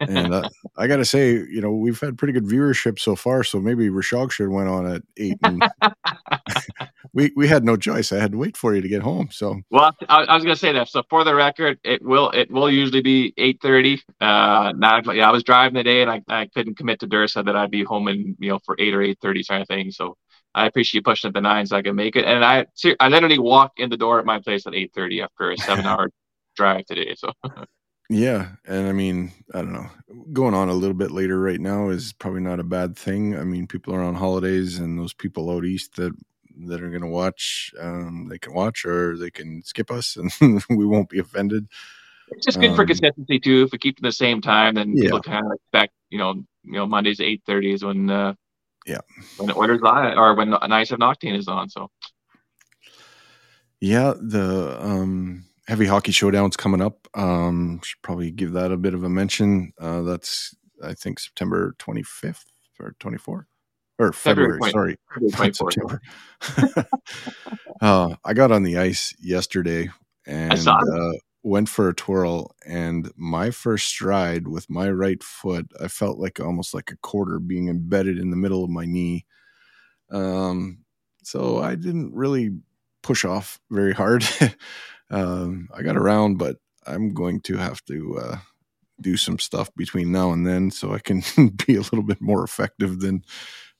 and uh, I got to say, you know, we've had pretty good viewership so far. So maybe Rishaug should have went on at eight. And we we had no choice. I had to wait for you to get home. So
well, I, I was going to say that. So for the record, it will it will usually be eight thirty. Uh, not yeah, I was driving the day and I, I couldn't commit to Dursa that I'd be home in you know for eight or eight thirty kind of thing. So I appreciate you pushing it to nine so I can make it. And I I literally walk in the door at my place at eight thirty after a seven hour drive today. So.
Yeah, and I mean, I don't know. Going on a little bit later right now is probably not a bad thing. I mean, people are on holidays, and those people out east that that are going to watch, um, they can watch or they can skip us, and we won't be offended.
It's just good um, for consistency too. If we keep them the same time, then yeah. people kind of expect, you know, you know, Mondays eight thirty is when, uh,
yeah,
when Oilers live or when Nice of Noctane is on. So,
yeah, the um Heavy Hockey Showdown's coming up. Um, should probably give that a bit of a mention. Uh, that's I think September 25th or 24th or February. February sorry, September. uh, I got on the ice yesterday and uh, went for a twirl, and my first stride with my right foot, I felt like almost like a quarter being embedded in the middle of my knee. Um, so I didn't really push off very hard. um, I got around, but I'm going to have to uh, do some stuff between now and then so I can be a little bit more effective than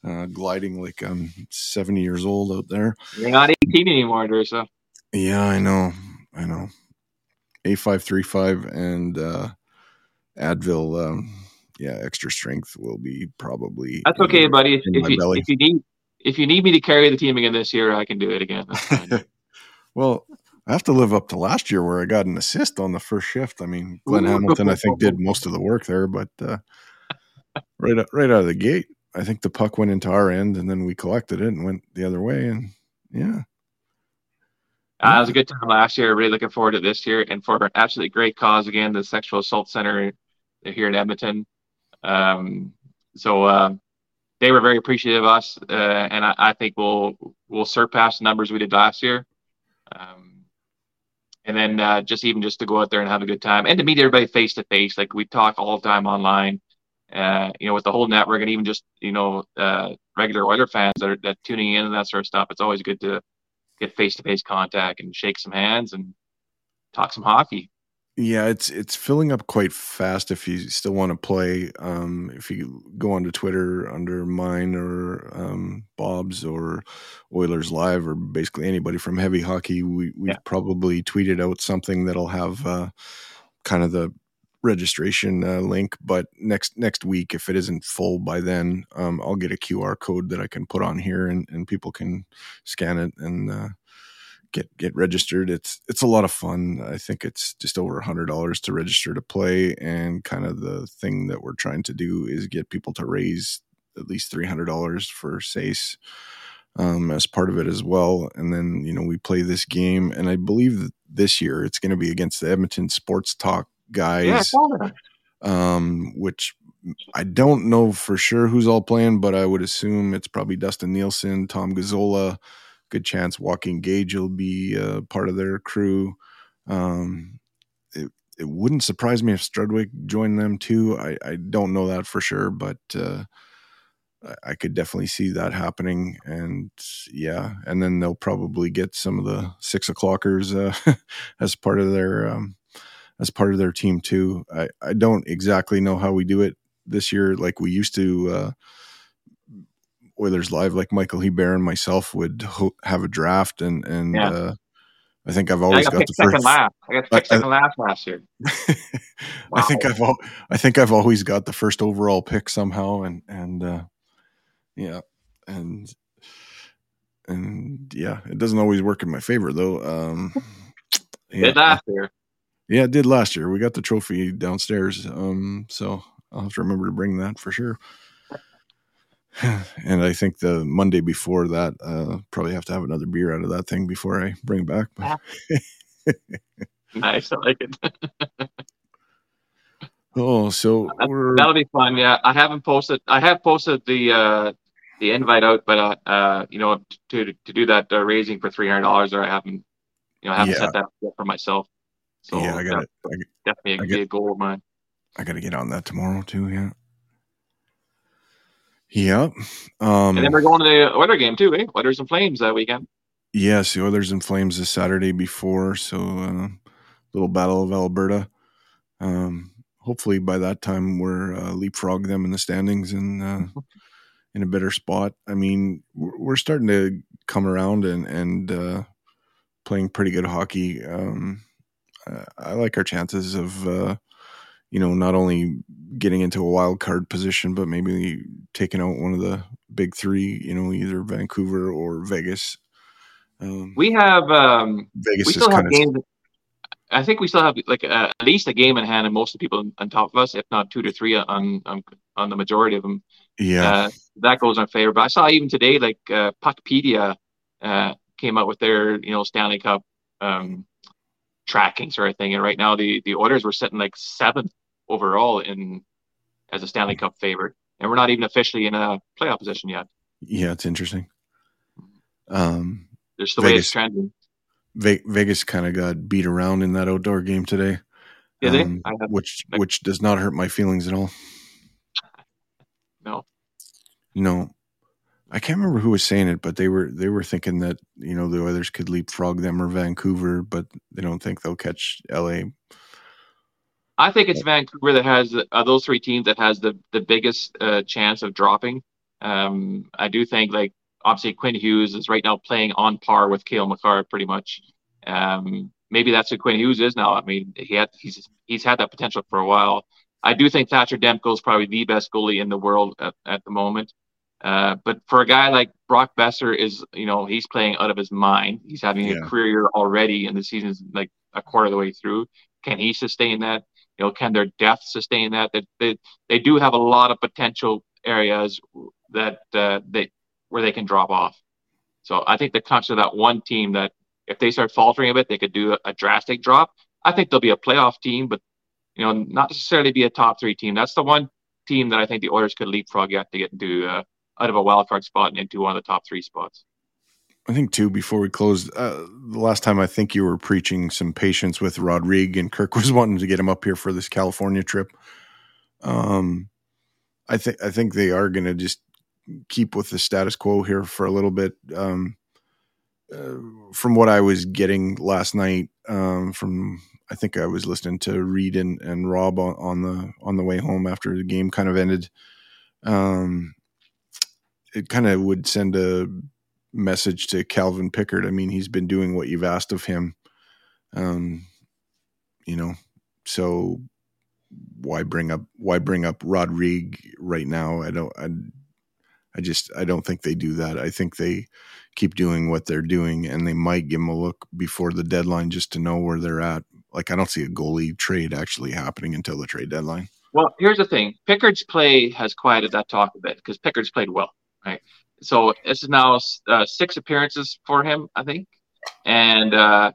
uh, gliding like I'm 70 years old out there.
You're not 18 anymore, Dursa.
Yeah, I know. I know. A535 and uh, Advil, um, yeah, extra strength will be probably.
That's okay, buddy. If, if, you, if, you, need if you need me to carry the team again this year, I can do it again.
well, I have to live up to last year where I got an assist on the first shift. I mean, Glenn Hamilton, I think, did most of the work there, but uh, right right out of the gate, I think the puck went into our end, and then we collected it and went the other way, and yeah,
Uh, it was a good time last year. Really looking forward to this year, and for an absolutely great cause again, the Sexual Assault Center here in Edmonton. Um, so uh, they were very appreciative of us, uh, and I, I, think we'll we'll surpass the numbers we did last year. Um, and then uh, just even just to go out there and have a good time and to meet everybody face to face, like we talk all the time online. Uh, you know, with the whole network and even just you know uh, regular Oiler fans that are that tuning in and that sort of stuff. It's always good to get face to face contact and shake some hands and talk some hockey.
Yeah, it's it's filling up quite fast. If you still want to play, um, if you go onto Twitter under mine or um, Bob's or Oilers Live or basically anybody from Heavy Hockey, we we yeah. probably tweeted out something that'll have uh, kind of the registration uh, link. But next next week, if it isn't full by then, um, I'll get a QR code that I can put on here, and, and people can scan it and uh, get get registered. It's it's a lot of fun. I think it's just over a hundred dollars to register to play, and kind of the thing that we're trying to do is get people to raise at least three hundred dollars for SACE. Um, as part of it as well. And then, you know, we play this game, and I believe that this year it's going to be against the Edmonton Sports Talk guys. Yeah, um, which I don't know for sure who's all playing, but I would assume it's probably Dustin Nielsen, Tom Gazzola, good chance Walking Gage will be uh, part of their crew. Um, it, it wouldn't surprise me if Strudwick joined them too. I, I don't know that for sure, but uh, I, I could definitely see that happening. And yeah, and then they'll probably get some of the six o'clockers uh, as part of their um, as part of their team too. I, I don't exactly know how we do it this year like we used to. Uh, Oilers Live, like Michael Hebert and myself would ho- have a draft, and and
yeah.
uh, I think I've always
got,
got
the first. Last. I got picked second last last year. wow.
I think I've al- I think I've always got the first overall pick somehow, and and uh, yeah, and and yeah, it doesn't always work in my favor though. Um,
yeah. Did last year.
Yeah, it did last year. We got the trophy downstairs, um, so I'll have to remember to bring that for sure. and I think the Monday before that, uh, probably have to have another beer out of that thing before I bring it back.
nice, I like it.
oh, so
that, that'll be fun. Yeah, I haven't posted. I have posted the uh, the invite out, but uh, uh, you know, to to do that uh, raising for three hundred dollars, or I haven't, you know, I haven't yeah. set that up for myself. So
yeah, I got it.
Definitely a, a goal of mine.
I got to get on that tomorrow too. Yeah. Yep. Um,
and then we're going to the Oiler game too, eh? Oilers and Flames that weekend.
Yes, the Oilers and Flames this Saturday before. So, uh, little Battle of Alberta. Um, hopefully by that time we're uh, leapfrog them in the standings and uh, in a better spot. I mean, we're starting to come around and and uh, playing pretty good hockey. Um, I like our chances of uh, you know, not only getting into a wild card position, but maybe taking out one of the big three, you know, either Vancouver or Vegas.
Um, we have um, Vegas we still have games. Of... I think we still have like uh, at least a game in hand, and most of the people on top of us, if not two to three on on, on the majority of them.
Yeah,
uh, that goes in favor. But I saw even today, like uh, Puckpedia uh, came out with their you know Stanley Cup um, tracking sort of thing. And right now the the Oilers were sitting like seventh overall in as a Stanley Cup favorite, and we're not even officially in a playoff position yet.
Yeah, it's interesting. Um,
Just the Vegas, way it's trending.
Vegas kind of got beat around in that outdoor game today.
Yeah, um,
which which does not hurt my feelings at all.
No.
No. I can't remember who was saying it, but they were they were thinking that you know the Oilers could leapfrog them or Vancouver, but they don't think they'll catch LA.
I think it's Vancouver that has uh, those three teams that has the the biggest uh, chance of dropping. Um, I do think like obviously Quinn Hughes is right now playing on par with Cale Makar pretty much. Um, maybe that's who Quinn Hughes is now. I mean, he had he's he's had that potential for a while. I do think Thatcher Demko is probably the best goalie in the world at, at the moment. Uh, but for a guy like Brock Boeser is, you know, he's playing out of his mind. He's having yeah. a career year already, and the season's like a quarter of the way through. Can he sustain that? You know, can their depth sustain that? That they, they do have a lot of potential areas that uh, they where they can drop off. So I think the Canucks are that one team that if they start faltering a bit, they could do a, a drastic drop. I think they'll be a playoff team, but you know, not necessarily be a top three team. That's the one team that I think the Oilers could leapfrog yet to get into uh, out of a wild card spot and into one of the top three spots.
I think too. Before we close, uh, the last time I think you were preaching some patience with Rodrigue, and Kirk was wanting to get him up here for this California trip. Um, I think I think they are going to just keep with the status quo here for a little bit. Um, uh, from what I was getting last night, um, from I think I was listening to Reed and, and Rob on, on the on the way home after the game kind of ended. Um, it kind of would send a message to Calvin Pickard. I mean, he's been doing what you've asked of him. Um, you know, so why bring up why bring up Rodrigue right now? I don't I, I just I don't think they do that. I think they keep doing what they're doing and they might give them a look before the deadline just to know where they're at. Like I don't see a goalie trade actually happening until the trade deadline.
Well, here's the thing. Pickard's play has quieted that talk a bit because Pickard's played well, right? So this is now uh, six appearances for him, I think, and uh,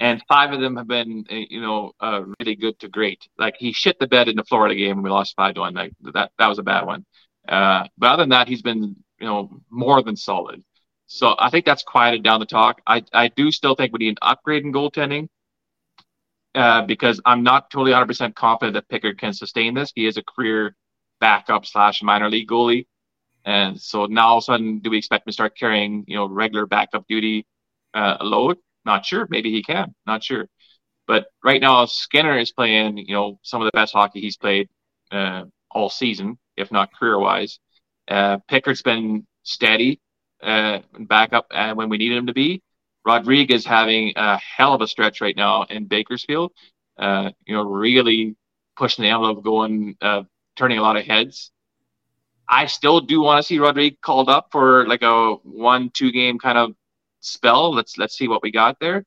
and five of them have been, uh, you know, uh, really good to great. Like he shit the bed in the Florida game and we lost five to one. Like that, that was a bad one. Uh, but other than that, he's been, you know, more than solid. So I think that's quieted down the talk. I, I do still think we need an upgrade in goaltending uh, because I'm not totally 100% confident that Pickard can sustain this. He is a career backup slash minor league goalie. And so now all of a sudden, do we expect him to start carrying, you know, regular backup duty uh, load? Not sure. Maybe he can. Not sure. But right now, Skinner is playing, you know, some of the best hockey he's played uh, all season, if not career wise. Uh, Pickard's been steady uh, back up uh, when we needed him to be. Rodriguez having a hell of a stretch right now in Bakersfield. Uh, you know, really pushing the envelope, going, uh, turning a lot of heads. I still do want to see Rodriguez called up for like a one, two game kind of spell. Let's let's see what we got there.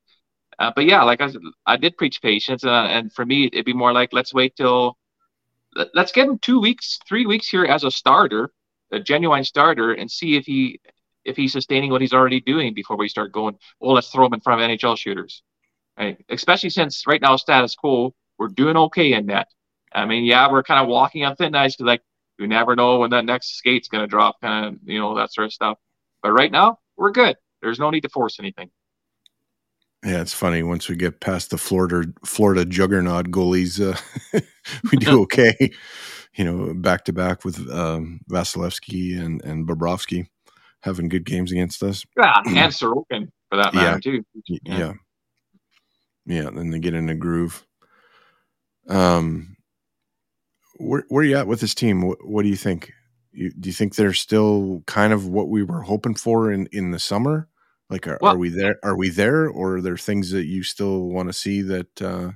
Uh, but yeah, like I said, I did preach patience, uh, and for me, it'd be more like let's wait till let's get him two weeks, three weeks here as a starter, a genuine starter, and see if he if he's sustaining what he's already doing before we start going, oh, let's throw him in front of NHL shooters. Right? Especially since right now status quo, we're doing okay in that. I mean, yeah, we're kind of walking on thin ice like you never know when that next skate's gonna drop, kind of you know that sort of stuff. But right now, we're good. There's no need to force anything.
Yeah, it's funny. Once we get past the Florida Florida juggernaut goalies, uh, we do okay. you know, back to back with um, Vasilevskiy and and Bobrovsky having good games against us.
Yeah, and Sorokin for that matter
yeah.
too.
Yeah. yeah, yeah. Then they get in a groove. Um, where where are you at with this team? What, what do you think? You, do you think they're still kind of what we were hoping for in in the summer? Like, are, well, are we there? Are we there, or are there things that you still want to see that uh,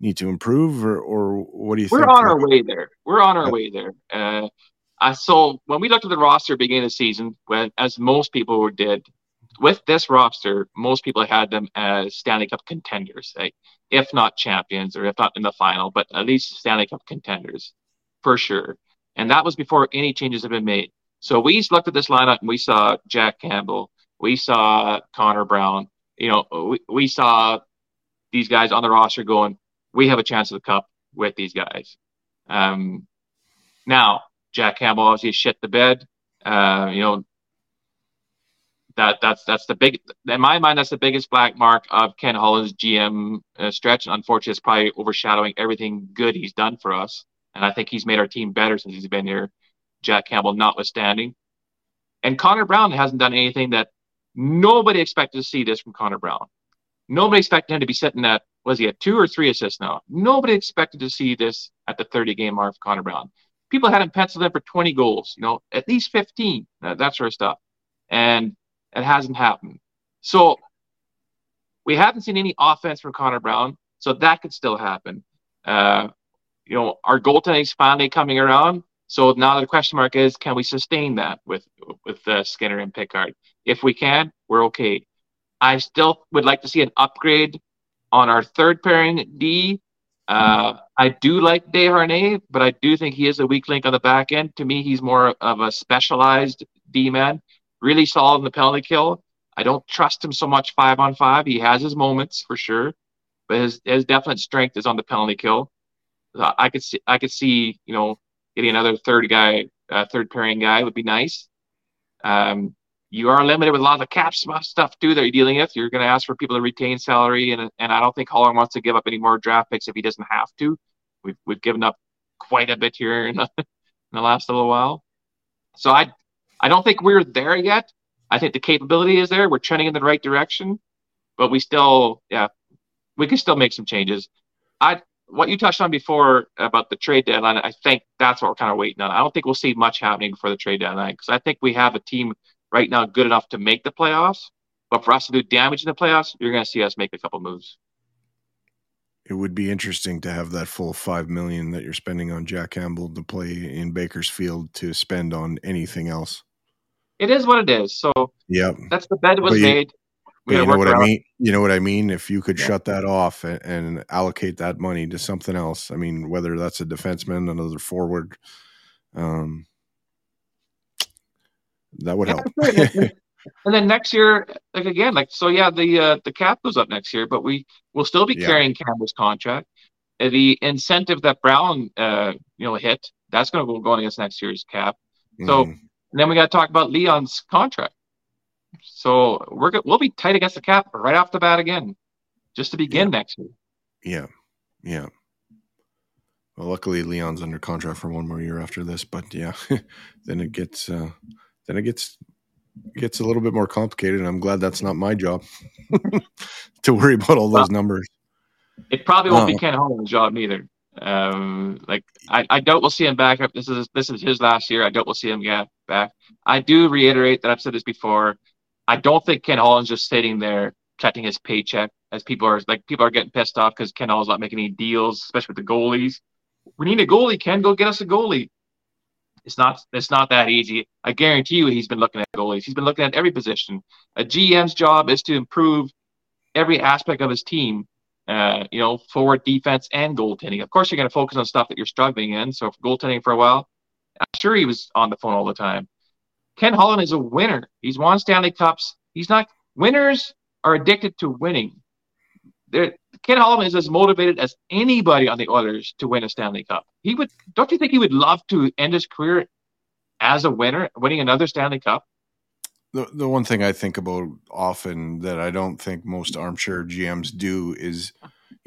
need to improve, or or what do you
we're
think?
We're on our way there. We're on our way there. Uh, I so when we looked at the roster beginning of the season, when as most people did, with this roster, most people had them as Stanley Cup contenders, if not champions or if not in the final, but at least Stanley Cup contenders for sure. And that was before any changes have been made. So we looked at this lineup and we saw Jack Campbell, we saw Connor Brown, you know, we, we saw these guys on the roster going, we have a chance of the cup with these guys. Um, now, Jack Campbell obviously shit the bed. Uh, you know, that that's that's the big in my mind that's the biggest black mark of Ken Holland's GM uh, stretch. Unfortunately, it's probably overshadowing everything good he's done for us. And I think he's made our team better since he's been here. Jack Campbell notwithstanding, and Connor Brown hasn't done anything that nobody expected to see this from Connor Brown. Nobody expected him to be sitting at was he at two or three assists now? Nobody expected to see this at the 30 game mark for Connor Brown people had him penciled in for 20 goals, you know, at least 15, that, that sort of stuff. And it hasn't happened. So we haven't seen any offense from Connor Brown, so that could still happen. Uh, you know, our goaltending is finally coming around. So now the question mark is, can we sustain that with with uh, Skinner and Pickard? If we can, we're okay. I still would like to see an upgrade on our third pairing D uh, I do like Desharnais, but I do think he is a weak link on the back end. To me, he's more of a specialized D man, really solid in the penalty kill. I don't trust him so much five on five. He has his moments for sure, but his his definite strength is on the penalty kill. I could see I could see you know getting another third guy, uh, third pairing guy would be nice. Um, you are limited with a lot of cap stuff too that you're dealing with. You're going to ask for people to retain salary, and and I don't think Holland wants to give up any more draft picks if he doesn't have to. We've we've given up quite a bit here in the, in the last little while, so I I don't think we're there yet. I think the capability is there. We're trending in the right direction, but we still yeah we can still make some changes. I what you touched on before about the trade deadline, I think that's what we're kind of waiting on. I don't think we'll see much happening before the trade deadline because I think we have a team right now good enough to make the playoffs. But for us to do damage in the playoffs, you're going to see us make a couple moves.
It would be interesting to have that full five million that you're spending on Jack Campbell to play in Bakersfield to spend on anything else.
It is what it is. So
yeah,
that's the bed was
you,
made.
you know what I mean? You know what I mean? If you could yeah. shut that off and, and, allocate that money to something else, I mean, whether that's a defenseman, another forward, um, that would help.
and then next year, like again, like so, yeah, the uh, the cap goes up next year, but we will still be yeah. carrying Campbell's contract. Uh, the incentive that Brown, uh, you know, hit that's going to go going against next year's cap. So mm. Then we got to talk about Leon's contract. So we're we'll be tight against the cap right off the bat again, just to begin
yeah.
next year.
Yeah, yeah. Well, luckily Leon's under contract for one more year after this, but yeah, then it gets uh, then it gets gets a little bit more complicated. And I'm glad that's not my job to worry about all those numbers.
It probably won't be Ken Holland's job either. Um, like I, I doubt we'll see him back. Up. This is this is his last year. I doubt we'll see him get back. I do reiterate that I've said this before. I don't think Ken Holland's just sitting there cutting his paycheck as people are like people are getting pissed off because Ken Holland's not making any deals, especially with the goalies. We need a goalie. Ken, go get us a goalie. It's not it's not that easy. I guarantee you he's been looking at goalies. He's been looking at every position. A GM's job is to improve every aspect of his team. Uh, you know, forward defense and goaltending. Of course, you're going to focus on stuff that you're struggling in. So, goaltending for a while, I'm sure he was on the phone all the time. Ken Holland is a winner. He's won Stanley Cups. He's not. Winners are addicted to winning. They're, Ken Holland is as motivated as anybody on the Oilers to win a Stanley Cup. He would, don't you think he would love to end his career as a winner, winning another Stanley Cup?
The, the one thing I think about often that I don't think most armchair GMs do is,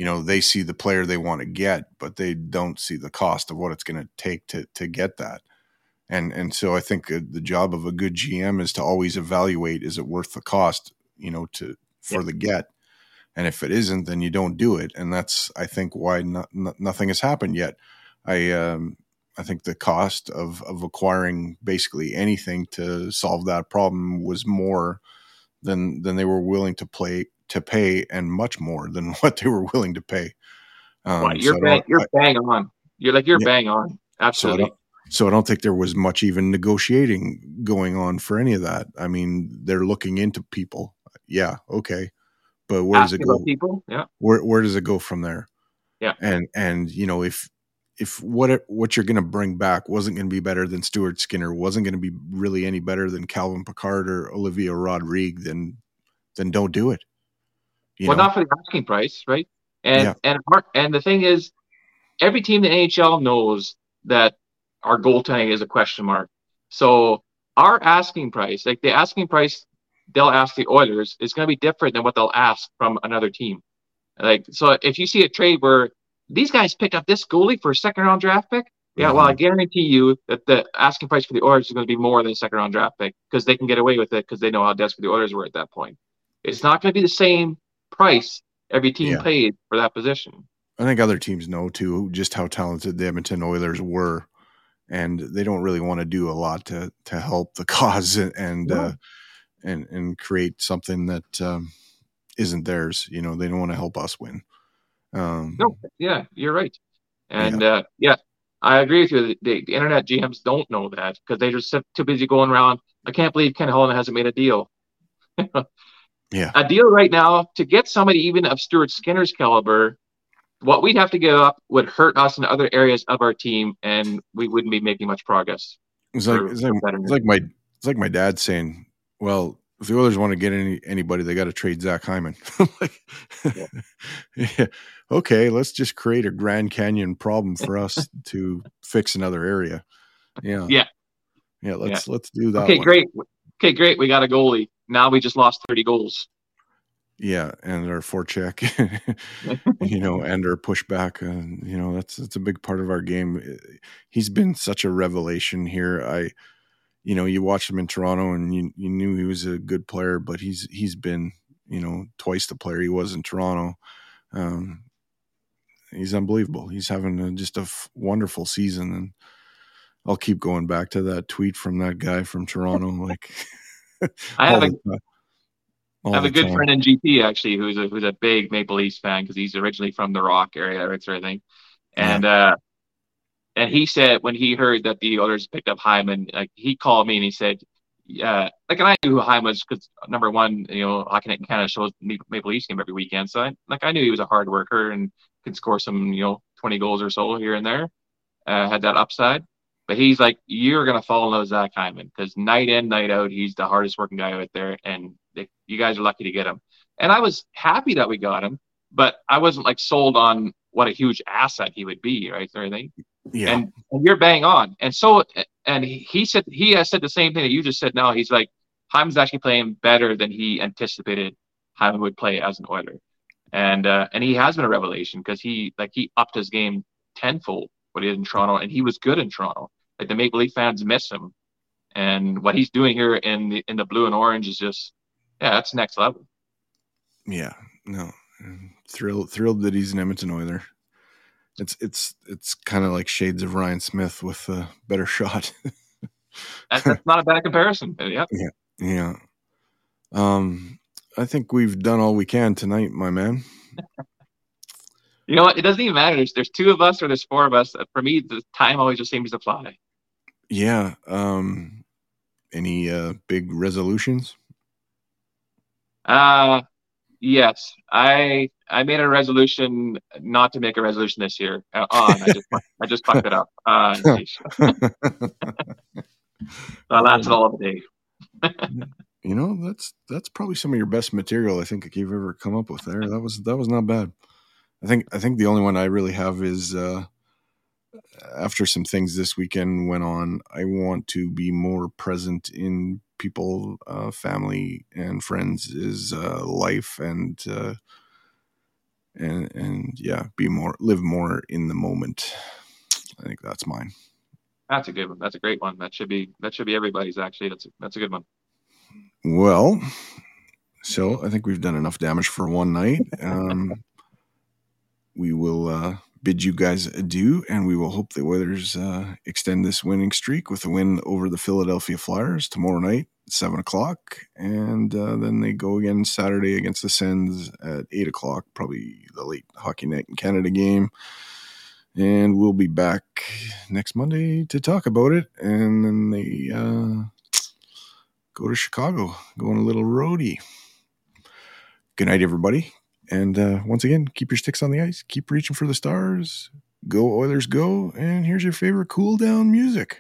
you know, they see the player they want to get, but they don't see the cost of what it's going to take to to get that. And and so I think uh, the job of a good GM is to always evaluate: is it worth the cost, you know, to for yeah. the get and if it isn't then you don't do it and that's i think why not, not, nothing has happened yet i um, i think the cost of of acquiring basically anything to solve that problem was more than than they were willing to play to pay and much more than what they were willing to pay
um, you're, so bang, you're I, bang on you're like you're yeah, bang on absolutely
so so I don't think there was much even negotiating going on for any of that. I mean, they're looking into people. Yeah, okay but where does it go?
People, yeah.
Where where does it go from there?
Yeah.
And and you know if if what it, what you're going to bring back wasn't going to be better than Stuart Skinner, wasn't going to be really any better than Calvin Pickard or Olivier Rodrigue, then then don't do it.
Well, know? not for the asking price, right? And yeah. and and the thing is, every team in the NHL knows that our goaltending is a question mark. So our asking price, like the asking price they'll ask the Oilers is going to be different than what they'll ask from another team. Like, so if you see a trade where these guys picked up this goalie for a second round draft pick, yeah, mm-hmm. well, I guarantee you that the asking price for the Oilers is going to be more than a second round draft pick because they can get away with it because they know how desperate the Oilers were at that point. It's not going to be the same price every team yeah. paid for that position.
I think other teams know too just how talented the Edmonton Oilers were, and they don't really want to do a lot to to help the cause and, and uh, and and create something that um, not theirs. You know, they don't want to help us win. Um,
no, yeah, you're right, and yeah, uh, yeah I agree with you. The, the, internet GMs don't know that because they're just too busy going around. I can't believe Ken Holland hasn't made a deal.
yeah,
a deal right now to get somebody even of Stuart Skinner's caliber. What we'd have to give up would hurt us in other areas of our team, and we wouldn't be making much progress.
It's like, it's like, it's like my it's like my dad saying, well, if the Oilers want to get any anybody, they got to trade Zach Hyman. like, yeah. yeah. okay, let's just create a Grand Canyon problem for us to fix another area. Yeah,
yeah,
yeah. Let's yeah. let's do that.
Okay,
one.
great. Okay, great. We got a goalie. Now we just lost thirty goals.
Yeah, and our forecheck, you know, and our pushback, uh, you know, that's that's a big part of our game. He's been such a revelation here. I you know, you watched him in Toronto and you, you knew he was a good player, but he's he's been, you know, twice the player he was in Toronto. Um, he's unbelievable. He's having a, just a f- wonderful season, and I'll keep going back to that tweet from that guy from Toronto. Like,
I have a, I have a good time. friend in GP actually, who's a who's a big Maple Leafs fan because he's originally from the Rock area, right, sort of thing. And yeah. uh, and he said when he heard that the Oilers picked up Hyman, like he called me and he said, "Yeah, like and I knew who Hyman was because number one, you know, I can kind of shows Maple Leafs game every weekend, so I, like I knew he was a hard worker and could score some, you know, 20 goals or so here and there, uh, had that upside. But he's like, you're gonna fall in love with Zach Hyman because night in, night out, he's the hardest working guy out there, and they, you guys are lucky to get him. And I was happy that we got him, but I wasn't like sold on what a huge asset he would be, right? Or anything. Yeah. And, and, you're bang on. And so, and he said, he has said the same thing that you just said now. He's like, Hyman's actually playing better than he anticipated Hyman would play as an Oiler. And, uh, and he has been a revelation because he, like, he upped his game tenfold what he did in Toronto and he was good in Toronto. Like the Maple Leaf fans miss him. And what he's doing here in the, in the blue and orange is just, yeah, that's next level.
Yeah, no, thrilled, thrilled that he's an Edmonton Oiler it's it's it's kind of like shades of Ryan Smyth with a better shot.
that's, that's, not a bad comparison. Yeah.
Yeah. Yeah. Um, I think we've done all we can tonight, my man.
you know what? It doesn't even matter. There's, there's two of us or there's four of us. For me, the time always just seems to fly.
Yeah. Um, any uh, big resolutions?
Uh, Yes, I I made a resolution not to make a resolution this year. Uh, on, I just I just fucked it up. Uh, so lasted all of the day.
you know, that's that's probably some of your best material I think you've ever come up with there. That was that was not bad. I think I think the only one I really have is uh, after some things this weekend went on. I want to be more present in people, uh, family, and friends is uh, life, and uh, and and yeah, be more, live more in the moment. I think that's mine.
That's a good one. That's a great one. That should be that should be everybody's. Actually, that's a, that's a good one.
Well, so I think we've done enough damage for one night. Um, we will uh, bid you guys adieu, and we will hope the Oilers uh, extend this winning streak with a win over the Philadelphia Flyers tomorrow night seven o'clock, and uh, then they go again Saturday against the Sens at eight o'clock, probably the late Hockey Night in Canada game. And we'll be back next Monday to talk about it, and then they uh, go to Chicago, go on a little roadie. Good night, everybody. And uh, once again, keep your sticks on the ice, keep reaching for the stars. Go Oilers, go! And here's your favorite cool down music.